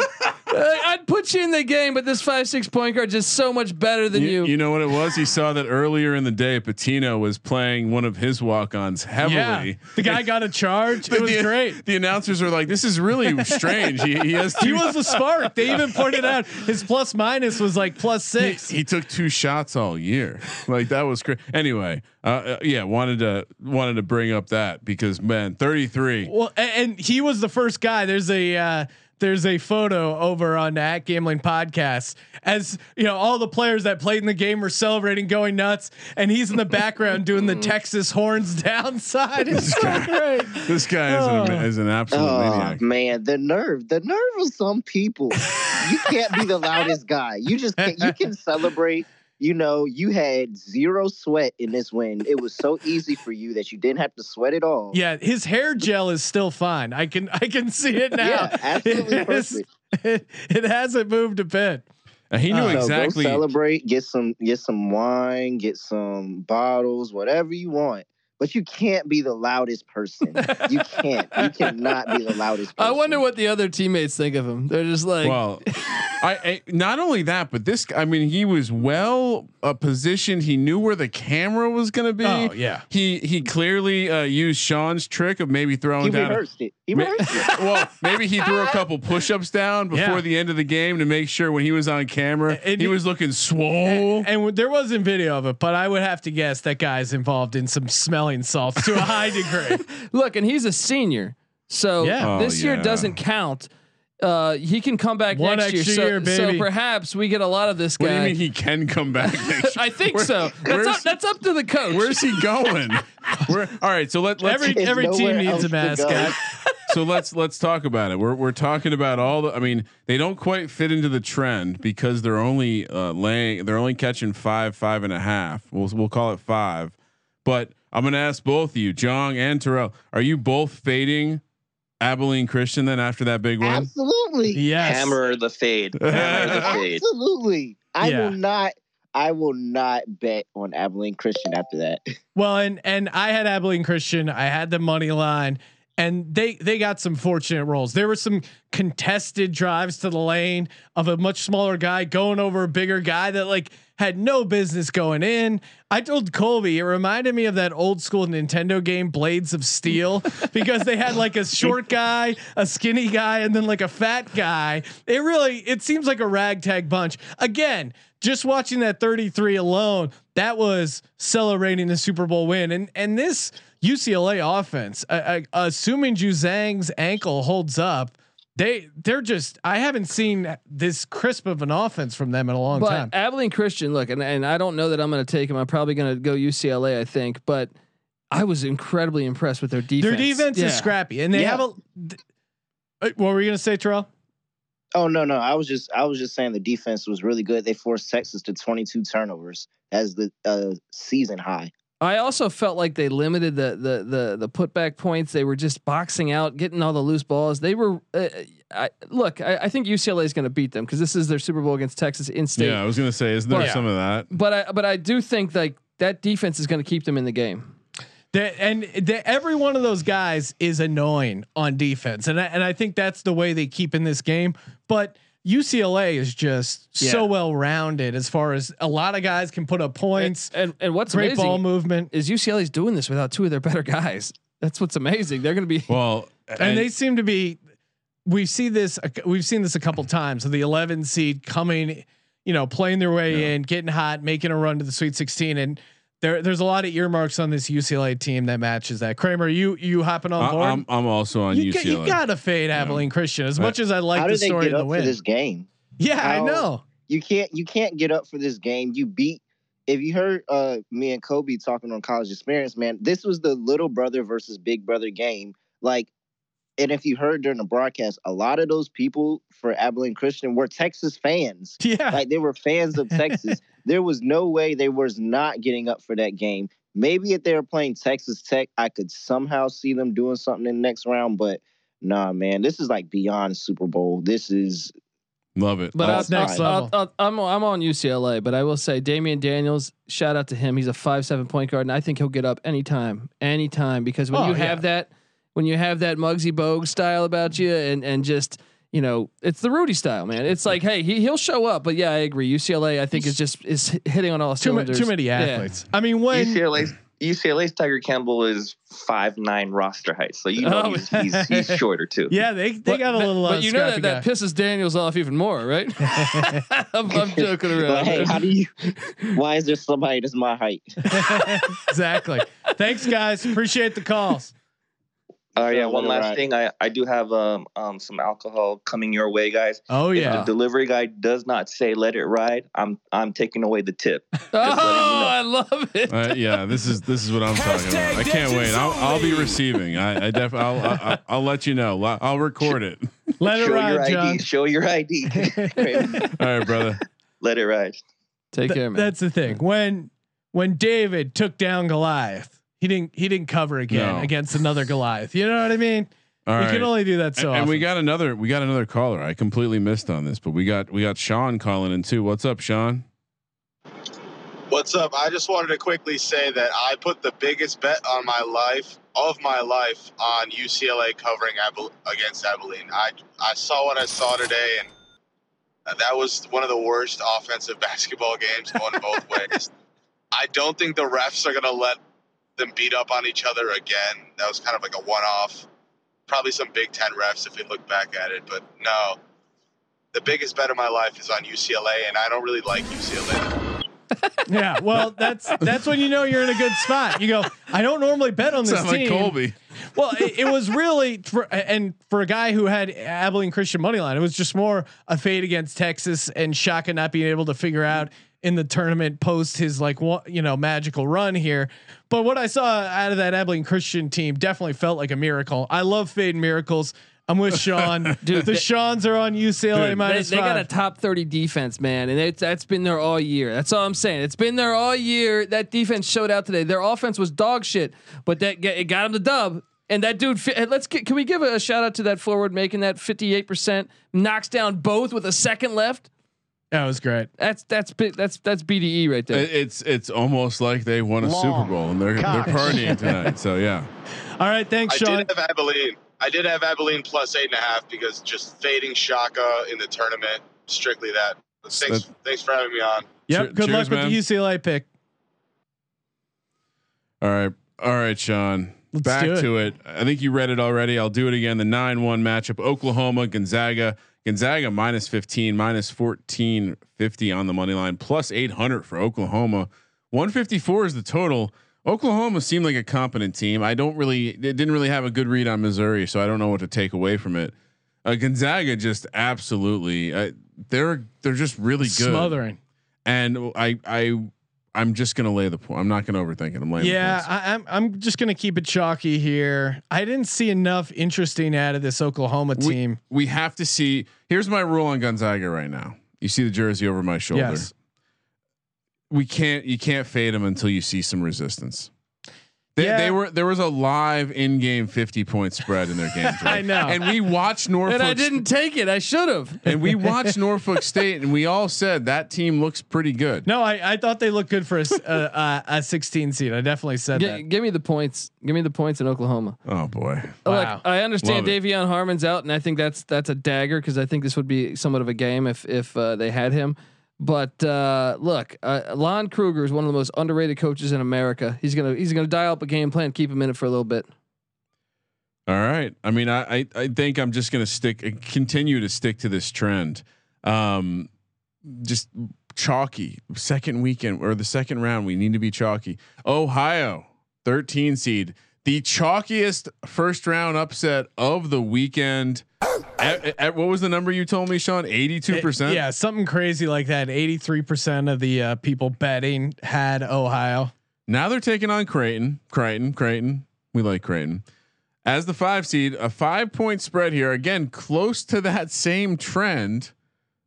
Uh, I'd put you in the game, but this five six point guard just so much better than you. You, you know what it was? He saw that earlier in the day, Pitino was playing one of his walk-ons heavily. yeah, the guy got a charge. It was the, great. The announcers were like, "This is really strange." He, he has He was a spark. They even pointed out his plus minus was like plus he, six. he took two shots all year. Like that was great. Anyway, uh, uh, yeah, wanted to wanted to bring up that because man, thirty three. Well, a- and he was the first guy. There's a uh, there's a photo over on at Gambling Podcast as you know all the players that played in the game were celebrating, going nuts, and he's in the background doing the Texas horns downside. It's so great. This guy is an, Oh. is an absolute Oh maniac. man, the nerve, the nerve of some people. You can't be the loudest guy. You just can't, you can celebrate. You know, you had zero sweat in this win. It was so easy for you that you didn't have to sweat at all. Yeah, his hair gel is still fine. I can I can see it now. Yeah, absolutely It is- perfect. It, it hasn't moved a bit. And he knew Uh, So exactly. go celebrate, get some get some wine, get some bottles, whatever you want. But you can't be the loudest person. you can't. You cannot be the loudest person. I wonder what the other teammates think of him. They're just like, well, I, I not only that, but this. I mean, he was well uh, positioned. He knew where the camera was going to be. Oh, yeah. He he clearly uh, used Sean's trick of maybe throwing he down. rehearsed it. He Ma- it. well, maybe he threw a couple push-ups down before Yeah. the end of the game to make sure when he was on camera, And he he- was looking swole. And w- there wasn't video of it, but I would have to guess that guy's involved in some smelling salts to a high degree. look, and he's a senior, so Yeah. this Oh, year yeah. doesn't count. Uh, he can come back One next year, extra so, year, so baby. perhaps we get a lot of this guy. what do you mean he can come back? Next year? I think Where- so. That's up, that's up to the coach. Where's he going? Where, all right, so let, let's every every team needs a else mascot. so let's let's talk about it. We're we're talking about all the. I mean, they don't quite fit into the trend because they're only uh, laying. They're only catching five, five and a half. We'll we'll call it five. But I'm gonna ask both of you, Jong and Terrell. Are you both fading Abilene Christian then after that big win? Absolutely. Yes. Hammer the fade. Hammer the fade. Absolutely. I Yeah. will not I will not bet on Abilene Christian after that. Well, and and I had Abilene Christian. I had the money line, and they they got some fortunate rolls. There were some contested drives to the lane of a much smaller guy going over a bigger guy that like had no business going in. I told Colby it reminded me of that old school Nintendo game Blades of Steel because they had like a short guy, a skinny guy, and then like a fat guy. It really it seems like a ragtag bunch. Again, just watching that 33 alone, that was celebrating the Super Bowl win. And and this UCLA offense, uh, uh, assuming Juzang's ankle holds up, they they're just I haven't seen this crisp of an offense from them in a long but time. Abilene Christian, look, and, and I don't know that I'm going to take him. I'm probably going to go UCLA, I think, but I was incredibly impressed with their defense. Their defense Yeah. is scrappy, and they Yeah. have a. th- uh, what were you gonna say, Terrell? Oh no, no. I was just I was just saying the defense was really good. They forced Texas to 22 turnovers as the uh, season high. I also felt like they limited the the the the putback points. They were just boxing out, getting all the loose balls. They were. Uh, I, look, I, I think UCLA is going to beat them because this is their Super Bowl against Texas in state. Yeah, I was gonna say, isn't there But- some of that? But I but I do think like that defense is going to keep them in the game. That and the, every one of those guys is annoying on defense, and I, and I think that's the way they keep in this game. But UCLA is just so well rounded as far as a lot of guys can put up points. And and what's great amazing ball movement, is UCLA's doing this without two of their better guys. That's what's amazing. They're going to be Well, and, they seem to be. We see this. We've seen this a couple times. So the 11 seed coming, you know, playing their way in, getting hot, making a run to the Sweet 16, and there there's a lot of earmarks on this UCLA team that matches that. Kramer, you you hopping on board? I'm I'm also on you, UCLA. got, you gotta fade Abilene Christian as Right. much as I like How the they story get of the up for win. this game? yeah, I know. You can't you can't get up for this game. You beat if you heard uh me and Kobe talking on college experience, man, this was the little brother versus big brother game. Like and if you heard during the broadcast, a lot of those people for Abilene Christian were Texas fans. Yeah, Like they were fans of Texas. there was no way they was not getting up for that game. Maybe if they were playing Texas Tech, I could somehow see them doing something in the next round. But nah, man, this is like beyond Super Bowl. This is Love it. But I'll, it's next I'll- level. I'll- I'm I'm on UCLA, but I will say Damien Daniels. Shout out to him. He's a five seven point guard, and I think he'll get up anytime, anytime. Because when Oh, you have that, when you have that Muggsy Bogues style about you, and and just you know, it's the Rudy style, man. It's like, hey, he he'll show up. But yeah, I agree. UCLA, I think is just is hitting on all too, ma- cylinders. too many Yeah. athletes. I mean, when UCLA's UCLA's Tiger Campbell is five nine roster height, so you know Oh. he's, he's he's shorter too. yeah, they they But got a little. But uh, you know that scrappy that pisses Daniels off even more, right? I'm, I'm joking But around. hey, how do you? Why is there somebody that's my height? exactly. Thanks, guys. Appreciate the calls. Oh yeah, one last ride. thing. I, I do have um um some alcohol coming your way, guys. Oh If yeah. the delivery guy does not say let it ride, I'm I'm taking away the tip. oh, you know. I love it. Uh, yeah, this is this is what I'm talking about. I can't wait. I'll, I'll be receiving. I, I def I'll, I'll I'll let you know. I'll- I'll record it. Let it Show your John. ID. Show your ID. All right, brother. let it ride. Take Th- care, man. That's the thing. When when David took down Goliath, he didn't he didn't cover again No. against another Goliath. You know what I mean? All you right. can only do that so and, and we got another we got another caller. I completely missed on this, but we got we got Sean calling in too. What's up, Sean? What's up? I just wanted to quickly say that I put the biggest bet on my life of my life on UCLA covering Abil- against Abilene. I I saw what I saw today, and that was one of the worst offensive basketball games going both ways. I don't think the refs are gonna let them beat up on each other again. That was kind of like a one-off. Probably some Big Ten refs if we look back at it, but no. The biggest bet of my life is on UCLA, and I don't really like UCLA. yeah, well, that's that's when you know you're in a good spot. You go, I don't normally bet on this Sound team. like Colby. Well, it, it was really for and for a guy who had Abilene Christian money line, it was just more a fade against Texas and Shaka not being able to figure out in the tournament post his like you know magical run here. But what I saw out of that Abilene Christian team definitely felt like a miracle. I love fading miracles. I'm with Sean. Dude, the they- Sean's are on UCLA Dude, They, minus they got a top 30 defense, man, and it's that's been there all year. That's all I'm saying. It's been there all year. That defense showed out today. Their offense was dog shit, but that it got them the dub. And that dude, let's get, can we give a shout out to that forward making that 58% knocks down both with a second left? That was great. That's that's that's that's BDE right there. It's it's almost like they won a Super Bowl and they're they're partying tonight. So yeah. All right, thanks, I Sean. did have Abilene. I did have Abilene plus eight and a half because just fading Shaka in the tournament, strictly that. Thanks, That- thanks for having me on. Yep. Che- Good cheers, luck with man. the UCLA pick. All right. All right, Sean. Let's Back do it. to it. I think you read it already. I'll do it again. The 9 1 matchup Oklahoma, Gonzaga. Gonzaga minus 15, minus 1450 on the money line, plus 800 for Oklahoma. 154 is the total. Oklahoma seemed like a competent team. I don't really, they didn't really have a good read on Missouri, so I don't know what to take away from it. Uh, Gonzaga just absolutely, uh, they're they're just really good Smothering. and I I I'm just gonna lay the point. I'm not gonna overthink it. I'm laying. Yeah. I, I'm. I'm just gonna keep it chalky here. I didn't see enough interesting out of this Oklahoma We- team. We have to see. Here's my rule on Gonzaga right now. You see the jersey over my shoulder. Yes. We can't. You can't fade them until you see some resistance. They, Yeah. they were there was a live in-game 50 point spread in their game. I know. and we watched Norfolk. And I didn't take it. I should have. and we watched Norfolk State, and we all said that team looks pretty good. No, I, I thought they looked good for a a 16 seed. I definitely said that. give me the points. Give me the points in Oklahoma. Oh boy. Wow. Look, I understand Love it. De'Vion Harmon's out, and I think that's that's a dagger because I think this would be somewhat of a game if if uh, they had him. But uh, look, uh, Lon Kruger is one of the most underrated coaches in America. He's gonna he's gonna dial up a game plan, keep him in it for a little bit. All right. I mean, I I, I think I'm just gonna stick uh, continue to stick to this trend. Um, just chalky second weekend or the second round. We need to be chalky. Ohio, 13 seed, the chalkiest first round upset of the weekend. At, at- what was the number you told me, Sean? 82 percent. Yeah, something crazy like that. 83% of the uh, people betting had Ohio. Now they're taking on Creighton. Creighton, Creighton. We like Creighton. As the five seed, a five point spread here. Again, close to that same trend.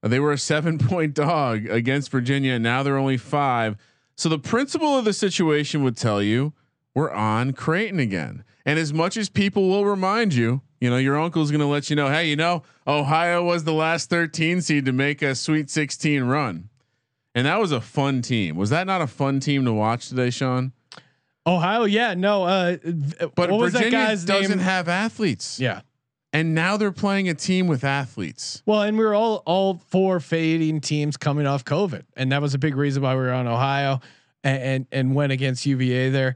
They were a seven point dog against Virginia. And now they're only five. So the principle of the situation would tell you we're on Creighton again. And as much as people will remind you, you know, your uncle's going to let you know, hey, you know, Ohio was the last 13 seed to make a Sweet 16 run. And that was a fun team. Was that not a fun team to watch today, Sean? Ohio, yeah, no. Uh, But Virginia doesn't name? have athletes. yeah. And now they're playing a team with athletes. Well, and we were all all four fading teams coming off COVID, and that was a big reason why we were on Ohio and and, and went against UVA there.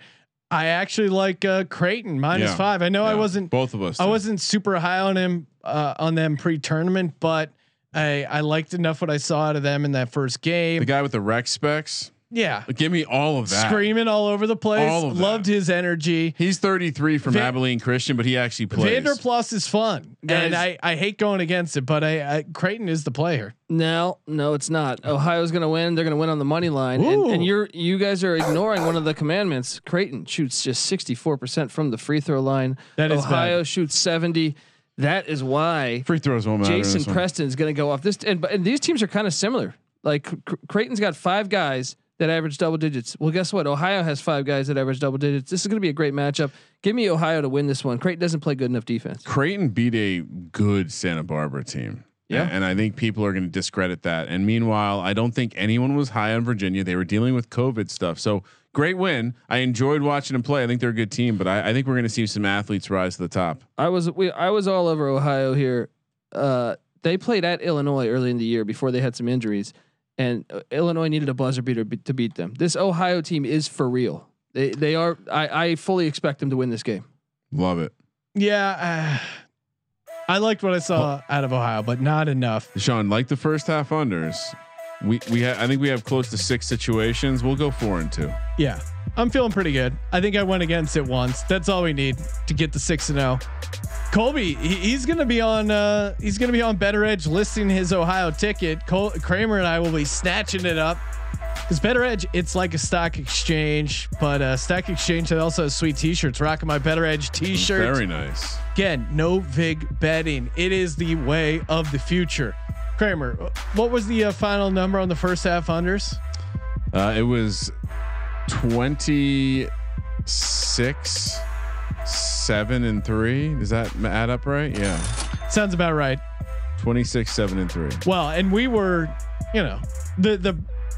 I actually like uh, Creighton minus Yeah. five. I know I wasn't both of us. I did. wasn't super high on him uh, on them pre-tournament, but I I liked enough what I saw out of them in that first game. the guy with the rec specs. Yeah, Give me all of that. screaming all over the place. All of that. Loved his energy. He's 33 from Van- Abilene Christian, but he actually plays. Vander Plas is fun, Guys- and I I hate going against it, but I, I Creighton is the player. No, no, it's not. Ohio's going to win. They're going to win on the money line, and, and you're you guys are ignoring one of the commandments. Creighton shoots just 64 percent from the free throw line. That is Ohio bad. shoots 70. That is why Free throws won't matter. Jason this one. Preston's going to go off this. And, and these teams are kind of similar. Like Creighton's got five guys that average double digits. Well, guess what? Ohio has five guys that average double digits. This is going to be a great matchup. Give me Ohio to win this one. Creighton doesn't play good enough defense. Creighton beat a good Santa Barbara team. Yeah. And I think people are going to discredit that. And meanwhile, I don't think anyone was high on Virginia. They were dealing with COVID stuff. So great win. I enjoyed watching them play. I think they're a good team, but I, I think we're going to see some athletes rise to the top. I was we I was all over Ohio here. Uh, they played at Illinois early in the year before they had some injuries, and uh, Illinois needed a buzzer beater be- to beat them. This Ohio team is for real. They they are. I, I fully expect them to win this game. Love it. Yeah, uh, I liked what I saw out of Ohio, but not enough. Sean, like the first half unders, we we ha- I think we have close to six situations. We'll go four and two. Yeah, I'm feeling pretty good. I think I went against it once. That's all we need to get the six and zero. Colby, he, he's gonna be on. Uh, he's gonna be on Bettor Edge listing his Ohio ticket. Col- Kramer and I will be snatching it up. Because Bettor Edge, it's like a stock exchange, but uh, Stock Exchange that also has sweet T-shirts. Rocking my Bettor Edge T-shirt. Very nice. Again, no vig betting. It is the way of the future. Kramer, what was the uh, final number on the first half unders? Uh, it was 26, 7 and 3. Does that add up right? Yeah. Sounds about right. 26, 7 and 3. Well, and we were, you know, the the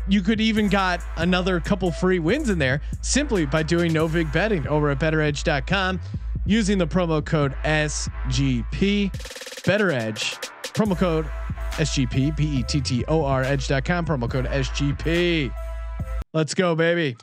you could even got another couple free wins in there simply by doing no vig betting over at bettoredge.com using the promo code SGP. Bettor Edge, promo code SGP, B E T T O R edge.com, promo code SGP. Let's go, baby.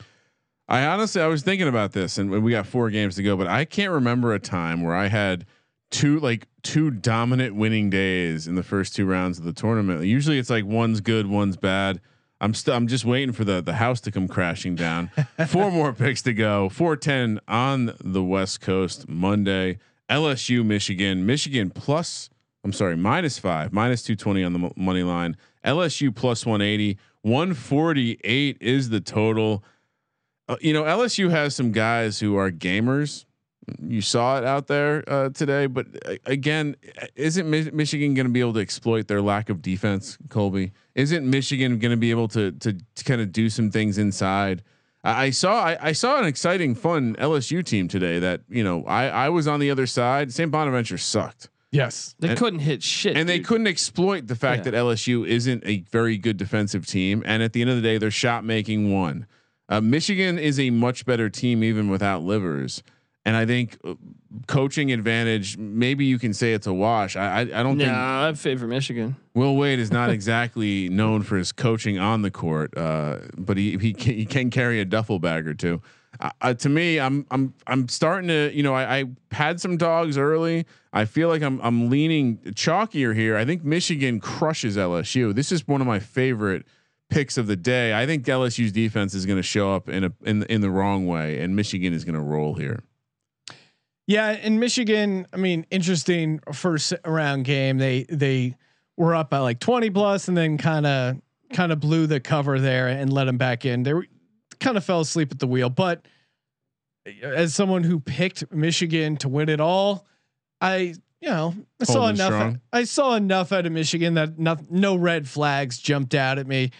I honestly, I was thinking about this, and we got four games to go, but I can't remember a time where I had two like two dominant winning days in the first two rounds of the tournament. Usually, it's like one's good, one's bad. I'm still, I'm just waiting for the the house to come crashing down. Four more picks to go. Four ten on the West Coast Monday. LSU, Michigan, Michigan plus I'm sorry, minus five, minus 220 on the money line. LSU plus 180, 148 is the total. Uh, you know, LSU has some guys who are gamers. You saw it out there uh, today, but uh, again, isn't Mi- Michigan going to be able to exploit their lack of defense, Colby? Isn't Michigan going to be able to to, to kind of do some things inside? I, I saw I, I saw an exciting, fun LSU team today. That you know, I I was on the other side. St. Bonaventure sucked. Yes, They And- couldn't hit shit, and they couldn't exploit the fact Yeah. that LSU isn't a very good defensive team. And at the end of the day, their shot making won. Uh, Michigan is a much better team even without Livers. And I think uh, coaching advantage, maybe you can say it's a wash. I I, I don't No, think I favor Michigan. Will Wade is not exactly known for his coaching on the court, uh, but he he can, he can carry a duffel bag or two. Uh, uh, to me, I'm I'm I'm starting to you know I, I had some dogs early. I feel like I'm I'm leaning chalkier here. I think Michigan crushes LSU. This is one of my favorite picks of the day. I think LSU's defense is going to show up in a in in the wrong way, and Michigan is going to roll here. Yeah, in Michigan, I mean, interesting first round game. They they were up by like twenty plus, and then kind of kind of blew the cover there and let them back in. They kind of fell asleep at the wheel. But eh, as someone who picked Michigan to win it all, I you know I saw enough. I saw enough out of Michigan that no, no red flags jumped out at me.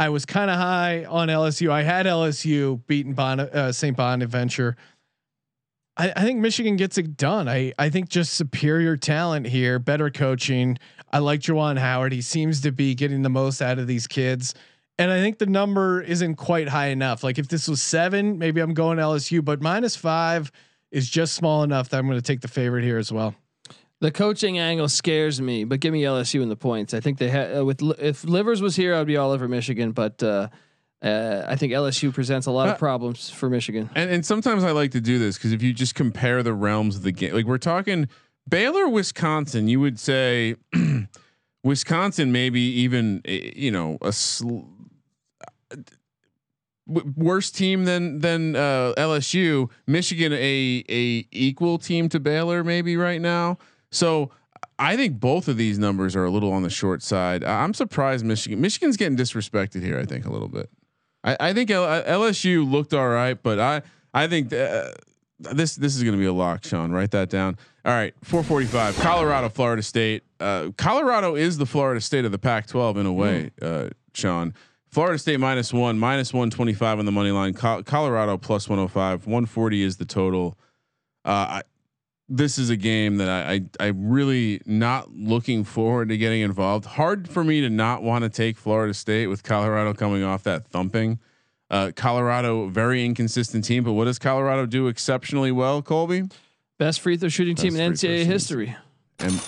I was kind of high on LSU. I had LSU beaten bon, uh, St. Bonaventure. I, I think Michigan gets it done. I, I think just superior talent here, better coaching. I like Juwan Howard. He seems to be getting the most out of these kids. And I think the number isn't quite high enough. Like if this was seven, maybe I'm going LSU, but minus five is just small enough that I'm going to take the favorite here as well. The coaching angle scares me, but give me LSU in the points. I think they had uh, with if Livers was here, I'd be all over Michigan, but uh, uh, I think LSU presents a lot Uh, of problems for Michigan. And and sometimes I like to do this because if you just compare the realms of the game, like we're talking Baylor, Wisconsin, you would say Wisconsin maybe even eh, you know a sl- w- worse team than than uh, LSU. Michigan a a equal team to Baylor maybe right now. So I think both of these numbers are a little on the short side. I'm surprised Michigan Michigan's getting disrespected here. I think a little bit. I, I think L- LSU looked all right, but I I think uh, this this is going to be a lock, Sean. Write that down. All right, 445. Colorado, Florida State. Uh, Colorado is the Florida State of the Pac-12 in a way, uh, Sean. Florida State minus one, minus 125 on the money line. Col- Colorado plus 105. 140 is the total. Uh, I, this is a game that I, I I really not looking forward to getting involved. Hard for me to not want to take Florida State with Colorado coming off that thumping. Uh, Colorado very inconsistent team, but what does Colorado do exceptionally well, Colby? Best free throw shooting team in Best free throw NCAA history. And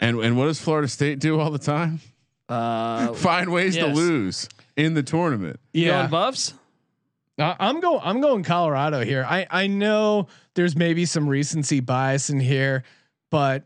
and and what does Florida State do all the time? Uh, Find ways to lose in the tournament. you going Buffs? Uh, I'm going. I'm going Colorado here. I I know there's maybe some recency bias in here, but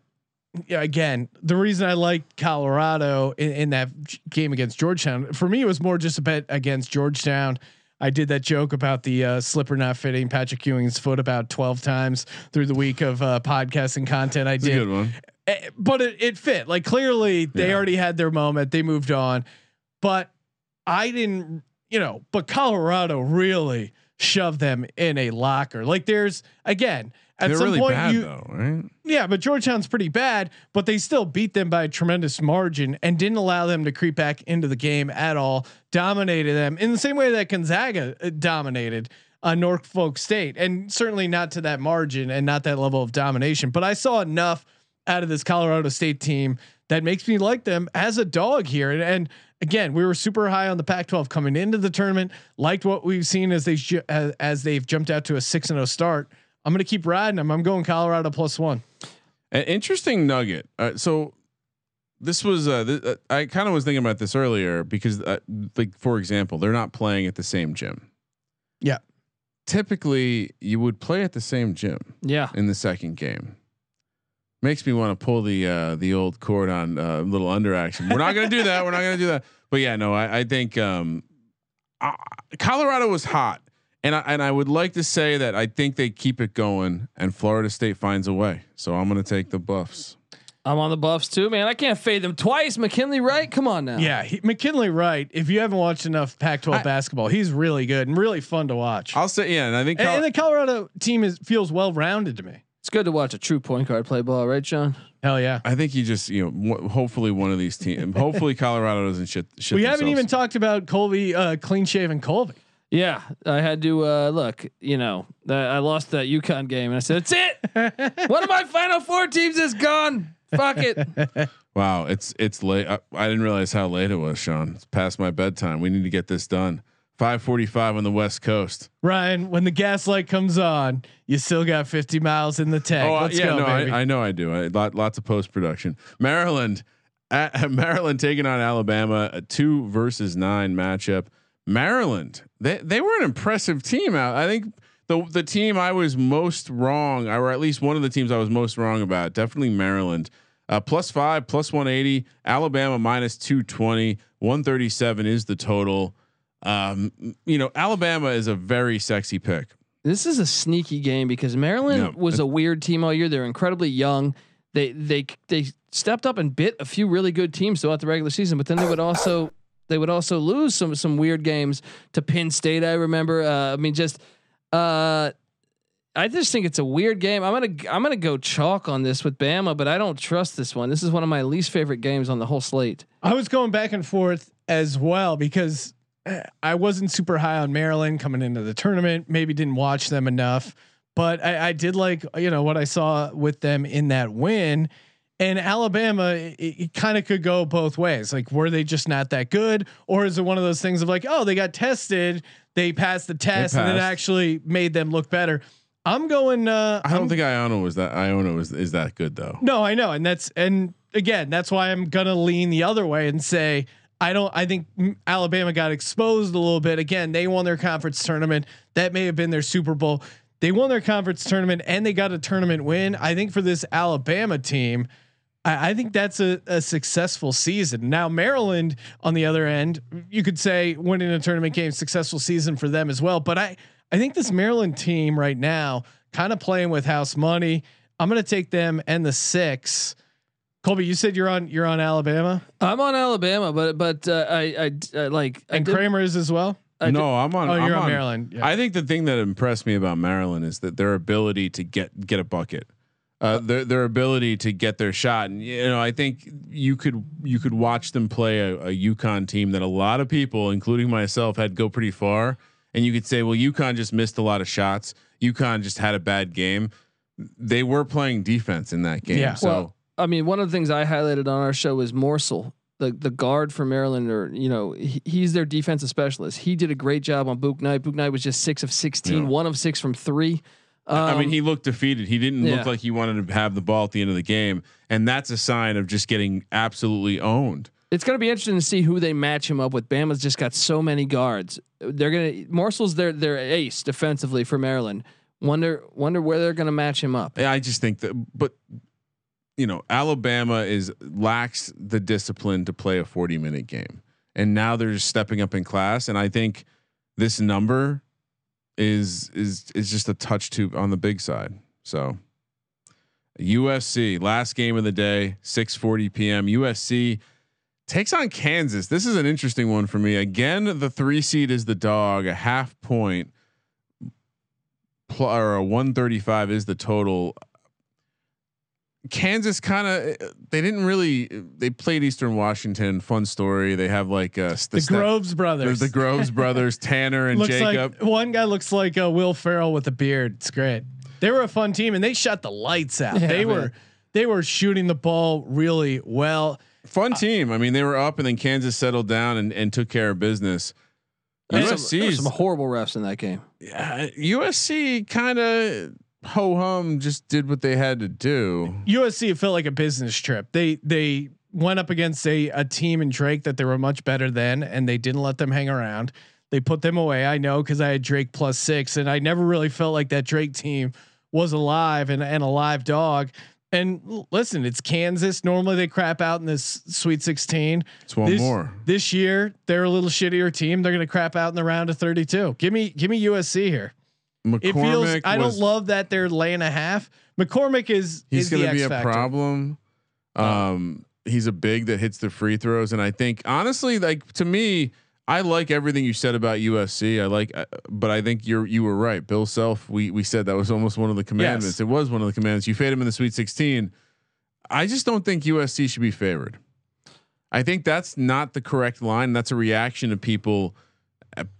again, the reason I like Colorado in, in that game against Georgetown for me it was more just a bet against Georgetown. I did that joke about the uh, slipper not fitting Patrick Ewing's foot about 12 times through the week of uh, podcasting content. I a did good one. Eh, but it, it fit. Like clearly they Yeah. already had their moment. They moved on, but I didn't. You know, but Colorado really shoved them in a locker. Like there's again at They're some really point bad you though, right? yeah, but Georgetown's pretty bad, but they still beat them by a tremendous margin and didn't allow them to creep back into the game at all. Dominated them in the same way that Gonzaga uh, dominated uh, Norfolk State, and certainly not to that margin and not that level of domination. But I saw enough out of this Colorado State team that makes me like them as a dog here. And, and again, we were super high on the Pac-12 coming into the tournament. Liked what we've seen as they ju- as, as they've jumped out to a six and zero start. I'm going to keep riding them. I'm going Colorado plus one. An interesting nugget. Uh, so this was uh, th- uh, I kind of was thinking about this earlier because uh, like for example, they're not playing at the same gym. Yeah. Typically, you would play at the same gym Yeah. in the second game. Makes me want to pull the uh, the old cord on uh, little under action. We're not going to do that. We're not going to do that. But yeah, no, I, I think um, uh, Colorado was hot, and I and I would like to say that I think they keep it going, and Florida State finds a way. So I'm going to take the Buffs. I'm on the Buffs too, man. I can't fade them twice. McKinley Wright, come on now. Yeah, he, McKinley Wright. If you haven't watched enough Pac-12 I- basketball, he's really good and really fun to watch. I'll say yeah, and I think and, and the Colorado team is feels well rounded to me. It's good to watch a true point guard play ball, right, Sean? Hell yeah. I think you just you know w- hopefully one of these teams. hopefully Colorado doesn't shit. shit We haven't even talked about Colby, uh, clean shaven Colby. Yeah, I had to uh, look. You know, I lost that UConn game, and I said, "That's it. One of my Final Four teams is gone. Fuck it." Wow, it's it's late. I, I didn't realize how late it was, Sean. It's past my bedtime. We need to get this done. Five forty-five on the West Coast. Ryan, when the gas light comes on, you still got 50 miles in the tank. Oh Let's yeah, go, no, baby. I, I know I do. I, lot, lots of post production. Maryland, at, Maryland taking on Alabama, a two versus nine matchup. Maryland, they they were an impressive team. Out, I think the the team I was most wrong, or at least one of the teams I was most wrong about, definitely Maryland. Uh, plus five, plus one eighty. Alabama minus two twenty. One thirty seven is the total. Um, you know, Alabama is a very sexy pick. This is a sneaky game because Maryland Yeah, was a weird team all year. They're incredibly young. They they they stepped up and bit a few really good teams throughout the regular season, but then they would also they would also lose some some weird games to Penn State. I remember. Uh, I mean, just uh, I just think it's a weird game. I'm gonna I'm gonna go chalk on this with Bama, but I don't trust this one. This is one of my least favorite games on the whole slate. I was going back and forth as well because I wasn't super high on Maryland coming into the tournament. Maybe didn't watch them enough, but I, I did like you know what I saw with them in that win. And Alabama, it, it kind of could go both ways. Like, were they just not that good, or is it one of those things of like, oh, they got tested, they passed the test, and it actually made them look better? I'm going. Uh, I don't I'm- think Iona was that. Iona was is that good though. no, I know, and that's and again, that's why I'm gonna lean the other way and say I don't. I think Alabama got exposed a little bit. Again, they won their conference tournament. That may have been their Super Bowl. They won their conference tournament and they got a tournament win. I think for this Alabama team, I, I think that's a, a successful season. Now Maryland, on the other end, you could say winning a tournament game, successful season for them as well. But I, I think this Maryland team right now, kind of playing with house money. I'm going to take them and the six. Colby, you said you're on you're on Alabama I'm on Alabama, but but uh, I I uh, like I and did- Kramer is as well. I did- no, I'm on. Oh, I'm you're on Maryland. Yeah. I think the thing that impressed me about Maryland is that their ability to get get a bucket, uh, their their ability to get their shot, and you know, I think you could you could watch them play a, a UConn team that a lot of people, including myself, had go pretty far, and you could say, well, UConn just missed a lot of shots. UConn just had a bad game. They were playing defense in that game, Yeah. so. Well, I mean, one of the things I highlighted on our show is Morsell, the the guard for Maryland, or you know, he, he's their defensive specialist. He did a great job on Bouknight. Book Knight was just six of sixteen, Yeah. one of six from three. I mean, Um, he looked defeated. He didn't yeah. look like he wanted to have the ball at the end of the game, and that's a sign of just getting absolutely owned. it's going to be interesting to see who they match him up with. Bama's just got so many guards. They're going to Morsell's their their ace defensively for Maryland. Wonder wonder where they're going to match him up. Yeah, I just think that, but you know, Alabama is lacks the discipline to play a 40 minute game, and now they're just stepping up in class. And I think this number is is is just a touch too on the big side. So USC last game of the day, 6:40 p.m. USC takes on Kansas. This is an interesting one for me. Again, the three seed is the dog, a half point pl- or a 135 is the total. Kansas kind of they didn't really they played Eastern Washington. Fun story. They have like uh, the Groves brothers. The Groves brothers, Tanner and looks Jacob. like one guy looks like uh, Will Ferrell with a beard. It's great. They were a fun team and they shut the lights out. Yeah, they man. were they were shooting the ball really well. Fun team. I mean, they were up and then Kansas settled down and, and took care of business. There some, USC, some horrible refs in that game. yeah, USC kind of ho hum just did what they had to do. USC it felt like a business trip. They they went up against a a team in Drake that they were much better than, and they didn't let them hang around. They put them away. I know because I had Drake plus six, and I never really felt like that Drake team was alive and and a live dog. And listen, it's Kansas. Normally they crap out in this Sweet 16. It's one this, more. This year they're a little shittier team. They're going to crap out in the round of 32. Give me give me USC here. McCormack It feels. I don't love that they're laying a half. McCormack is He's going to be X a problem. Um, he's a big that hits the free throws, and I think honestly, like to me, I like everything you said about USC. I like, uh, but I think you're you were right. Bill Self, we we said that was almost one of the commandments. Yes. It was one of the commandments. You fade him in the Sweet 16. I just don't think USC should be favored. I think that's not the correct line. That's a reaction to people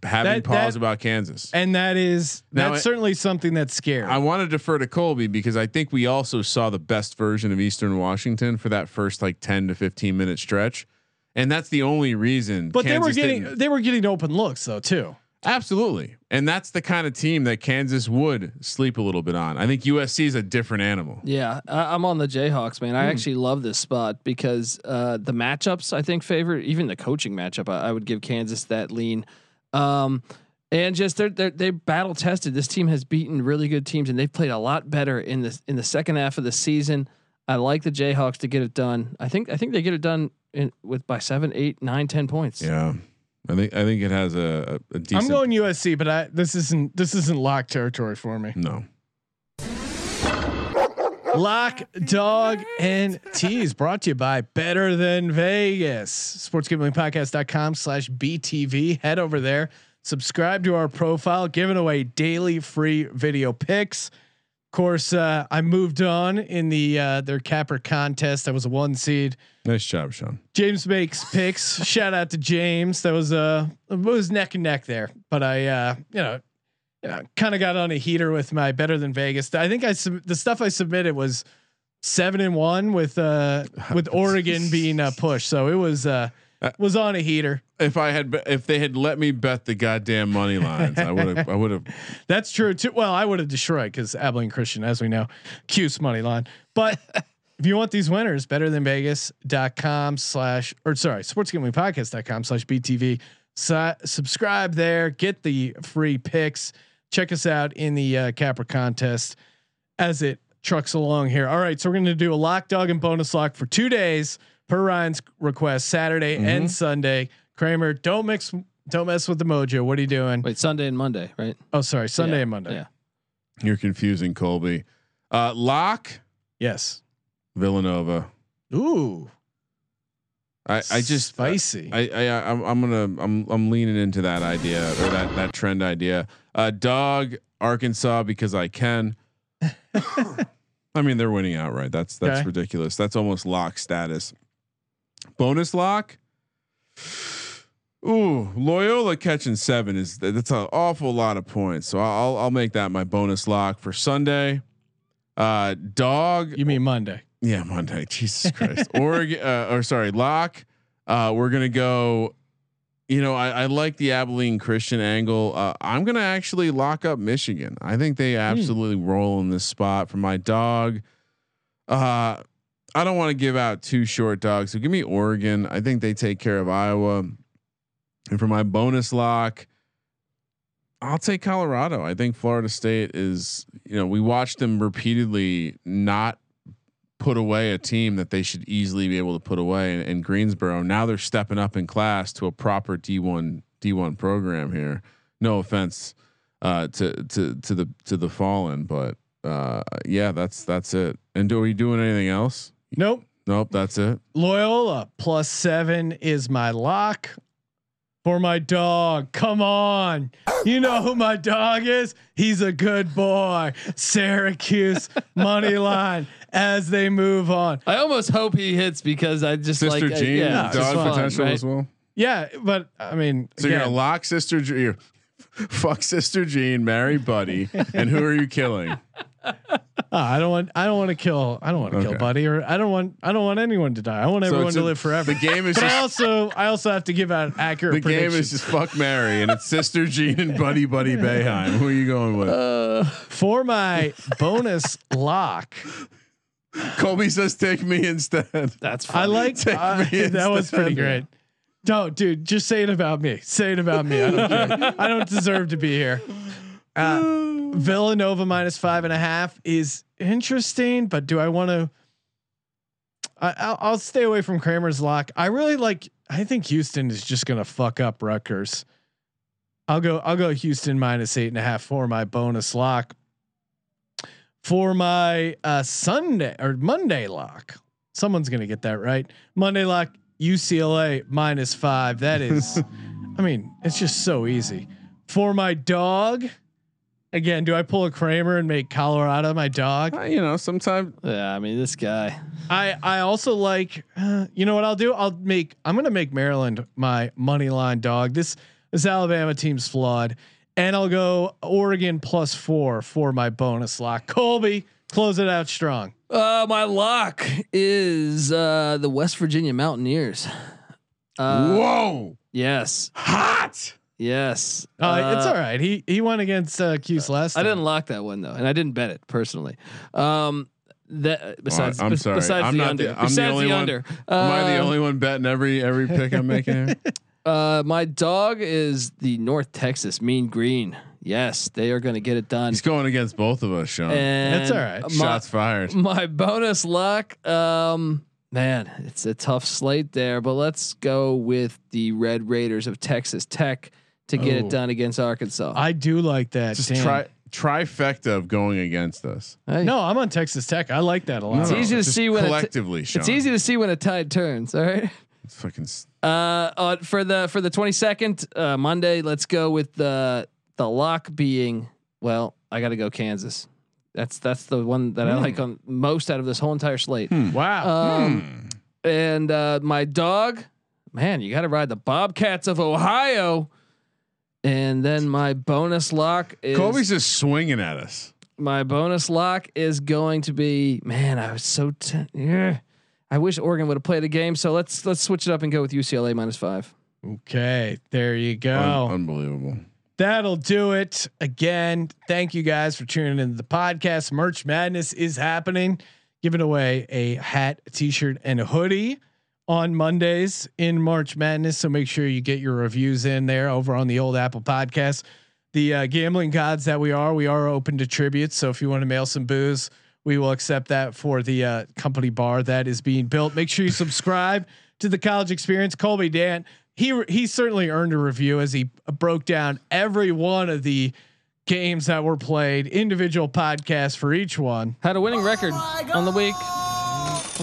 having That- pause that- about Kansas. And that is Now that's it- certainly something that's scary. I want to defer to Colby because I think we also saw the best version of Eastern Washington for that first like 10 to 15 minute stretch. And that's the only reason. but they were getting they were getting open looks though too. absolutely. And that's the kind of team that Kansas would sleep a little bit on. I think USC is a different animal. Yeah, I, I'm on the Jayhawks, man. I actually love this spot because uh, the matchups I think favor even the coaching matchup. I, I would give Kansas that lean, um, and just they're, they're they battle tested. This team has beaten really good teams, and they've played a lot better in the in the second half of the season. I like the Jayhawks to get it done. I think I think they get it done in, with by seven, eight, nine, ten points. Yeah. I think I think it has a, a decent I'm going USC, but I this isn't this isn't lock territory for me. no. Lock, dog, and tease brought to you by Better Than Vegas. Sportsgamblingpodcast.com slash BTV. Head over there, subscribe to our profile, giving away daily free video picks. Of course, uh, I moved on in the uh, their capper contest. I was a one seed. Nice job, Sean. James makes picks. Shout out to James. That was uh it was neck and neck there. But I uh you know, know kind of got on a heater with my better than Vegas. I think I sub- the stuff I submitted was seven and one with uh with Oregon being a push. So it was uh was on a heater. If I had, if they had let me bet the goddamn money lines, I would have, I would have. That's true too. Well, I would have destroyed because Abilene Christian, as we know, Cuse money line. But if you want these winners, better than Vegas.com slash or sorry, sports sportsgamblingpodcast.com slash BTV. So, subscribe there, get the free picks. Check us out in the uh, capper contest as it trucks along here. All right, so we're going to do a lock dog and bonus lock for two days per Ryan's request, Saturday and Sunday. Kramer, don't mix, don't mess with the mojo. What are you doing? Wait, Sunday and Monday, right? Oh, sorry, Sunday Yeah, and Monday. Yeah. You're confusing Colby. Uh, lock Yes. Villanova. Ooh, I, I just spicy. I, I I'm I'm gonna I'm I'm leaning into that idea or that that trend idea. Uh, dog Arkansas because I can. I mean they're winning outright. That's that's Okay. ridiculous. That's almost lock status. Bonus lock. Ooh, Loyola catching seven is that's an awful lot of points. So I'll I'll make that my bonus lock for Sunday. Uh, dog. you mean Monday? Yeah, Monday. Jesus Christ. Oregon, uh, or sorry, lock. Uh, we're gonna go. You know, I, I like the Abilene Christian angle. Uh, I'm gonna actually lock up Michigan. I think they absolutely roll in this spot for my dog. Uh, I don't want to give out two short dogs, so give me Oregon. I think they take care of Iowa. And for my bonus lock, I'll take Colorado. I think Florida State is, you know, we watched them repeatedly not put away a team that they should easily be able to put away in, in Greensboro. Now they're stepping up in class to a proper D1 D1 program here. No offense uh, to to to the to the fallen, but uh, yeah, that's that's it. And do we doing anything else? Nope. Nope, that's it. Loyola plus seven is my lock for my dog. Come on. You know who my dog is? He's a good boy. Syracuse money line as they move on. I almost hope he hits because I just Sister like uh, Jean, yeah, it's dog fun, potential right? as well. Yeah, but I mean, So you're gonna lock Sister Jean, fuck Sister Jean, marry Buddy, and who are you killing? uh, I don't want. I don't want to kill. I don't want to kill Buddy, or I don't want. I don't want anyone to die. I want So everyone it's to a- live forever. The game is but I also, I also have to give out accurate. the game is just fuck Mary, and it's Sister Jean and Buddy Buddy Boeheim. Who are you going with? Uh, for my bonus lock. Colby says take me instead. that's fine. I like Take uh, me that was pretty great. Don't, dude, just say it about me. Say it about me. I don't care. I don't deserve to be here. Uh, Villanova minus five and a half is interesting, but do I want to? I, I'll, I'll stay away from Kramer's lock. I really like. I think Houston is just gonna fuck up Rutgers. I'll go. I'll go Houston minus eight and a half for my bonus lock. For my uh, Sunday or Monday lock, Someone's gonna get that right. Monday lock UCLA minus five. That is, I mean, it's just so easy. For my dog, again, do I pull a Kramer and make Colorado my dog? Uh, you know, sometimes Yeah, I mean this guy. I I also like uh, you know what I'll do? I'll make I'm gonna make Maryland my money line dog. This this Alabama team's flawed, and I'll go Oregon plus four for my bonus lock. Colby, close it out strong. Uh, my lock is uh, the West Virginia Mountaineers. Uh, whoa, Yes. hot. Yes. Uh, it's Uh, all right. He he went against uh, Cuse last. I didn't lock that one though, and I didn't bet it personally. Um, that besides, I'm bes- sorry. besides I'm the not under, the- I'm the besides only the one- under. Am I the Um, only one betting every every pick I'm making here? Uh, my dog is the North Texas Mean Green. Yes, they are going to get it done. He's going against both of us, Sean. And That's all right. My, Shots fired. my bonus luck, um, man, it's a tough slate there, but let's go with the Red Raiders of Texas Tech to get Oh. it done against Arkansas. I do like that. Just Damn. try trifecta of going against us. Hey, No, I'm on Texas Tech. I like that a lot. It's No, easy to just see when collectively, Sean. it's easy to see when a tide turns. All right. It's fucking. s- Uh, uh, for the for the twenty second uh, Monday, let's go with the the lock being well. I got to go Kansas. That's that's the one that I like on most out of this whole entire slate. Wow. Um, and uh, my dog, man, you got to ride the Bobcats of Ohio. And then my bonus lock is Kobe's just swinging at us. my bonus lock is going to be man. I was so t- yeah. I wish Oregon would have played the game. So let's let's switch it up and go with UCLA minus five. Okay, there you go. Un- unbelievable. That'll do it. Again, thank you guys for tuning into the podcast. Merch Madness is happening. Giving away a hat, a t-shirt, and a hoodie on Mondays in March Madness. So make sure you get your reviews in there over on the old Apple Podcast. The uh, gambling gods that we are, we are open to tributes. So if you want to mail some booze, we will accept that for the uh, company bar that is being built. Make sure you subscribe to the college experience. Colby Dant, he he certainly earned a review as he broke down every one of the games that were played, individual podcasts for each one. Had a winning record on the week.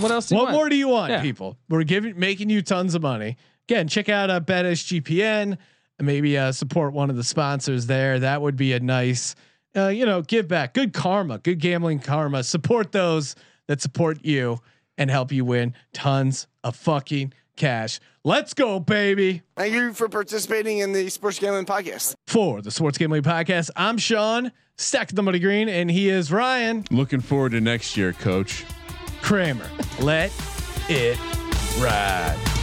What else? Do you What want? more do you want, Yeah. people? We're giving making you tons of money. Again, check out uh, BetSGPN and maybe uh, support one of the sponsors there. That would be a nice, uh, you know, give back. Good karma, good gambling karma. Support those that support you and help you win tons of fucking cash. Let's go, baby. Thank you for participating in the Sports Gambling Podcast. For the Sports Gambling Podcast, I'm Sean, stack the money green, and he is Ryan Looking forward to next year, Coach. Kramer. Let it ride.